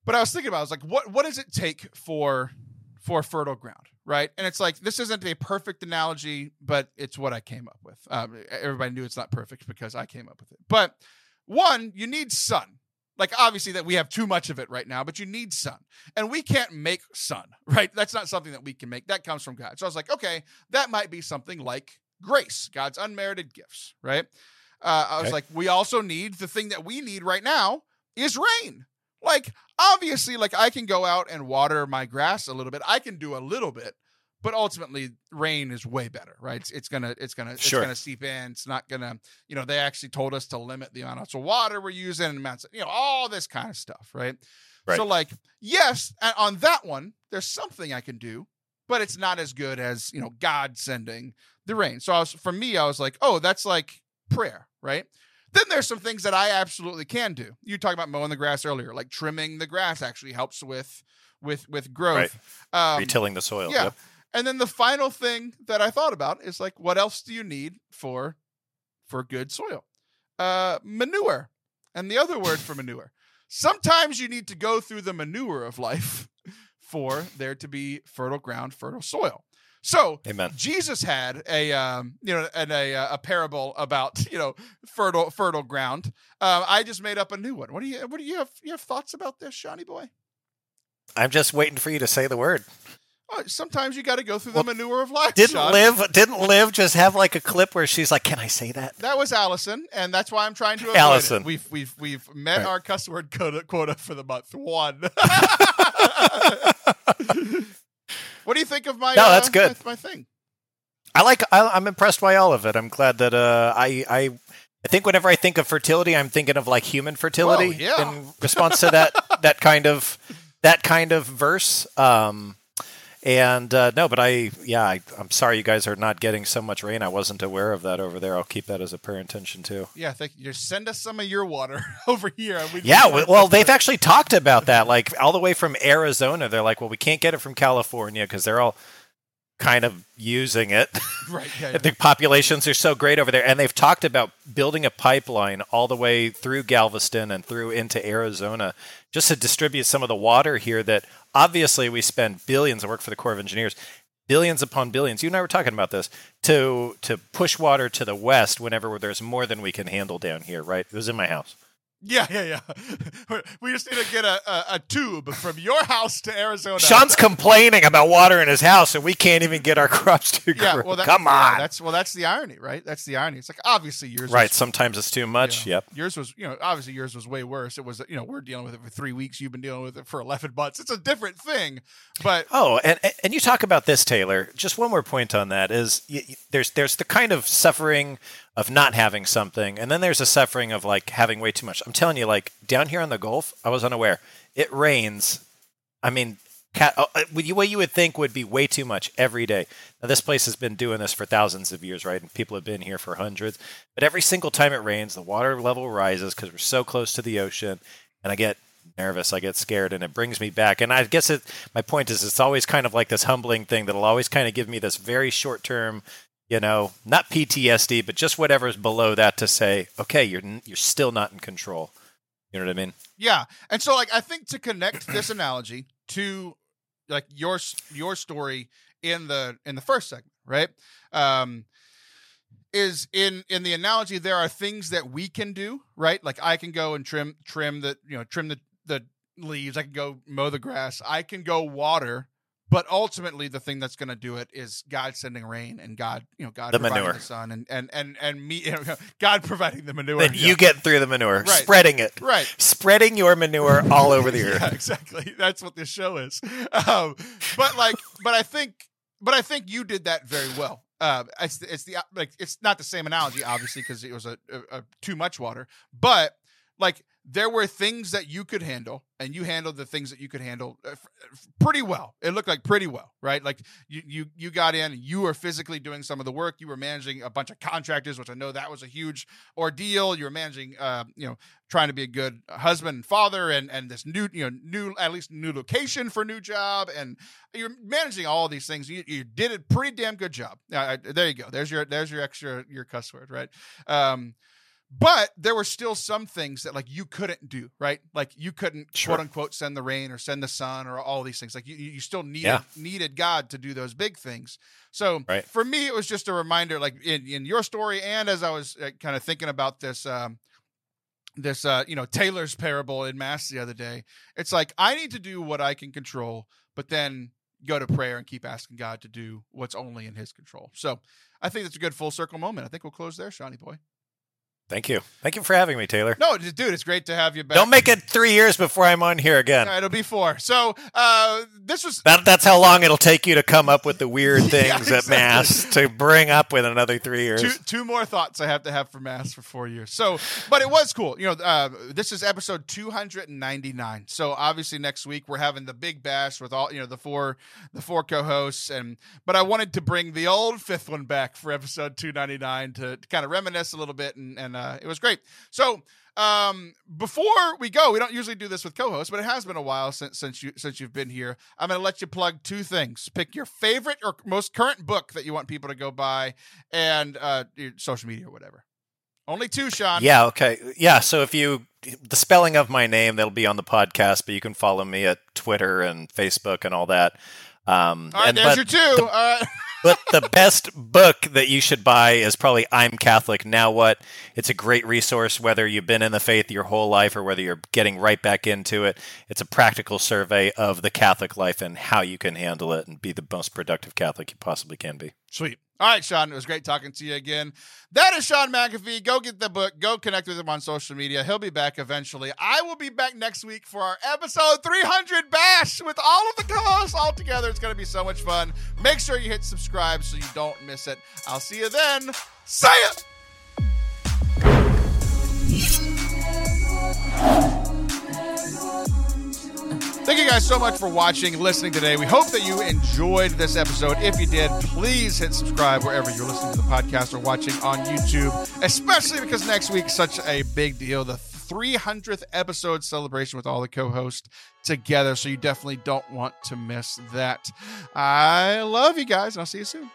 but i was thinking about it, I was like what what does it take for for fertile ground right? And it's like this isn't a perfect analogy but it's what i came up with. Um, everybody knew it's not perfect because i came up with it. But one you need sun. Like obviously that we have too much of it right now but you need sun. And we can't make sun right? That's not something that we can make. That comes from god. So i was like okay that might be something like grace god's unmerited gifts right? Uh, i was Okay. like we also need the thing that we need right now is rain like obviously like i can go out and water my grass a little bit i can do a little bit but ultimately rain is way better right it's, it's gonna it's gonna Sure. it's gonna seep in it's not gonna you know they actually told us to limit the amount of water we're using and amounts of, you know all this kind of stuff right Right. so like yes and on that one there's something i can do but it's not as good as you know god sending the rain so i was for me i was like oh that's like prayer right then there's some things that i absolutely can do you talked about mowing the grass earlier like trimming the grass actually helps with with with growth um, Retilling the soil. yeah. Yep. and then the final thing that I thought about is like, what else do you need for for good soil? Uh, manure. And the other word for manure. Sometimes you need to go through the manure of life for there to be fertile ground, fertile soil. So Amen. Jesus had a um, you know and a a parable about you know fertile fertile ground. Um, I just made up a new one. What do you what do you have you have thoughts about this, Shawnee boy? I'm just waiting for you to say the word. Oh, sometimes you got to go through Well, the manure of life. Didn't Sean. Liv didn't Liv just have like a clip where she's like, Can I say that? That was Allison, and that's why I'm trying to avoid Allison. It. We've we've we've met Right. our cuss word quota, quota for the month. One. what do you think of my? No, uh, that's good. My, my thing. I like I, I'm impressed by all of it. I'm glad that uh I I I think whenever I think of fertility, I'm thinking of like human fertility Whoa, yeah. in response to that that kind of that kind of verse. Um, and uh, no, but I yeah, I, I'm sorry you guys are not getting so much rain. I wasn't aware of that over there. I'll keep that as a prayer intention too. Yeah, thank you. Send us some of your water over here. we- Yeah, w- well, they've actually talked about that, like all the way from Arizona. They're like, well, we can't get it from California because they're all kind of using it. right. Yeah, yeah. the populations are so great over there, and they've talked about building a pipeline all the way through Galveston and through into Arizona, just to distribute some of the water here. That obviously we spend billions. I work for the Corps of Engineers, billions upon billions. You and I were talking about this to to push water to the west whenever there's more than we can handle down here. Right? It was in my house. Yeah, yeah, yeah. We just need to get a, a, a tube from your house to Arizona. Sean's complaining about water in his house, and we can't even get our crops to yeah, grow. well, that, Come yeah, on. that's well, that's the irony, right? That's the irony. It's like obviously yours, right. Was, Sometimes it's too much. you know, Yep. Yours was, you know, obviously yours was way worse. It was, you know, we're dealing with it for three weeks. You've been dealing with it for eleven months. It's a different thing, but Oh, and and you talk about this, Taylor. Just one more point on that is y y- there's there's the kind of suffering of not having something, and then there's a suffering of like having way too much. I'm telling you, like down here on the Gulf, I was unaware. It rains. I mean, cat, uh, uh, what you- what you would think would be way too much every day. Now, this place has been doing this for thousands of years, right? And people have been here for hundreds. But every single time it rains, the water level rises because we're so close to the ocean, and I get nervous. I get scared, and it brings me back. And I guess it, my point is, it's always kind of like this humbling thing that'll always kind of give me this very short term, you know, not PTSD, but just whatever's below that to say, okay, you're you're still not in control. You know what I mean? yeah. And so, like, I think to connect this analogy to like your your story in the in the first segment, right? Um, is in in the analogy there are things that we can do right like i can go and trim trim the you know trim the the leaves i can go mow the grass i can go water but ultimately the thing that's going to do it is god sending rain and god you know god The providing manure. the sun and and and and me you know, god providing the manure Then Yeah. you get through the manure, Right. spreading it, right spreading your manure all over the earth. yeah, exactly. That's what this show is. Um, but like, but I think, but I think you did that very well. Uh, it's it's the like it's not the same analogy, obviously, because it was a, a, a too much water. But like, there were things that you could handle, and you handled the things that you could handle uh, f- pretty well. It looked like pretty well, right? Like you you you got in, you were physically doing some of the work. You were managing a bunch of contractors, which I know that was a huge ordeal. You were managing, uh, you know, trying to be a good husband and father and and this new you know new at least new location for new job and you're managing all these things you, you did a pretty damn good job uh, there you go there's your there's your extra your cuss word right um but there were still some things that like you couldn't do right like you couldn't Sure. quote unquote send the rain or send the sun or all these things like you, you still needed Yeah. needed god to do those big things so Right. for me it was just a reminder like in, in your story and as i was uh, kind of thinking about this um this uh you know taylor's parable in mass the other day it's like i need to do what i can control but then go to prayer and keep asking god to do what's only in his control so i think that's a good full circle moment i think we'll close there shawnee boy Thank you. Thank you for having me, Taylor. no dude it's great to have you back Don't make it three years before I'm on here again. It'll be four so uh this was That, that's how long it'll take you to come up with the weird Yeah, things at. Mass to bring up with another three years. two two more thoughts I have to have for mass for four years. So, but it was cool. You know, uh, this is episode two hundred and ninety nine. So obviously next week we're having the big bash with all you know the four the four co-hosts and but I wanted to bring the old fifth one back for episode two ninety nine to, to kind of reminisce a little bit and and uh, it was great. So. Um, before we go, we don't usually do this with co-hosts, but it has been a while since since you since you've been here. I'm going to let you plug two things. Pick your favorite or most current book that you want people to go buy, and uh, your social media or whatever. Only two, Sean. Yeah, okay. Yeah, so if you the spelling of my name that'll be on the podcast, but you can follow me at Twitter and Facebook and all that. Um All right, and there's your two. All right. but the best book that you should buy is probably I'm Catholic Now What. It's a great resource whether you've been in the faith your whole life or whether you're getting right back into it. It's a practical survey of the Catholic life and how you can handle it and be the most productive Catholic you possibly can be. Sweet. All right, Sean. It was great talking to you again. That is Sean McAfee. Go get the book. Go connect with him on social media. He'll be back eventually. I will be back next week for our episode 300 bash with all of the co-hosts all together. It's going to be so much fun. Make sure you hit subscribe so you don't miss it. I'll see you then. See ya. Thank you guys so much for watching, listening today. We hope that you enjoyed this episode. If you did, please hit subscribe wherever you're listening to the podcast or watching on YouTube, especially because next week's such a big deal. The 300th episode celebration with all the co hosts together. So you definitely don't want to miss that. I love you guys, and I'll see you soon.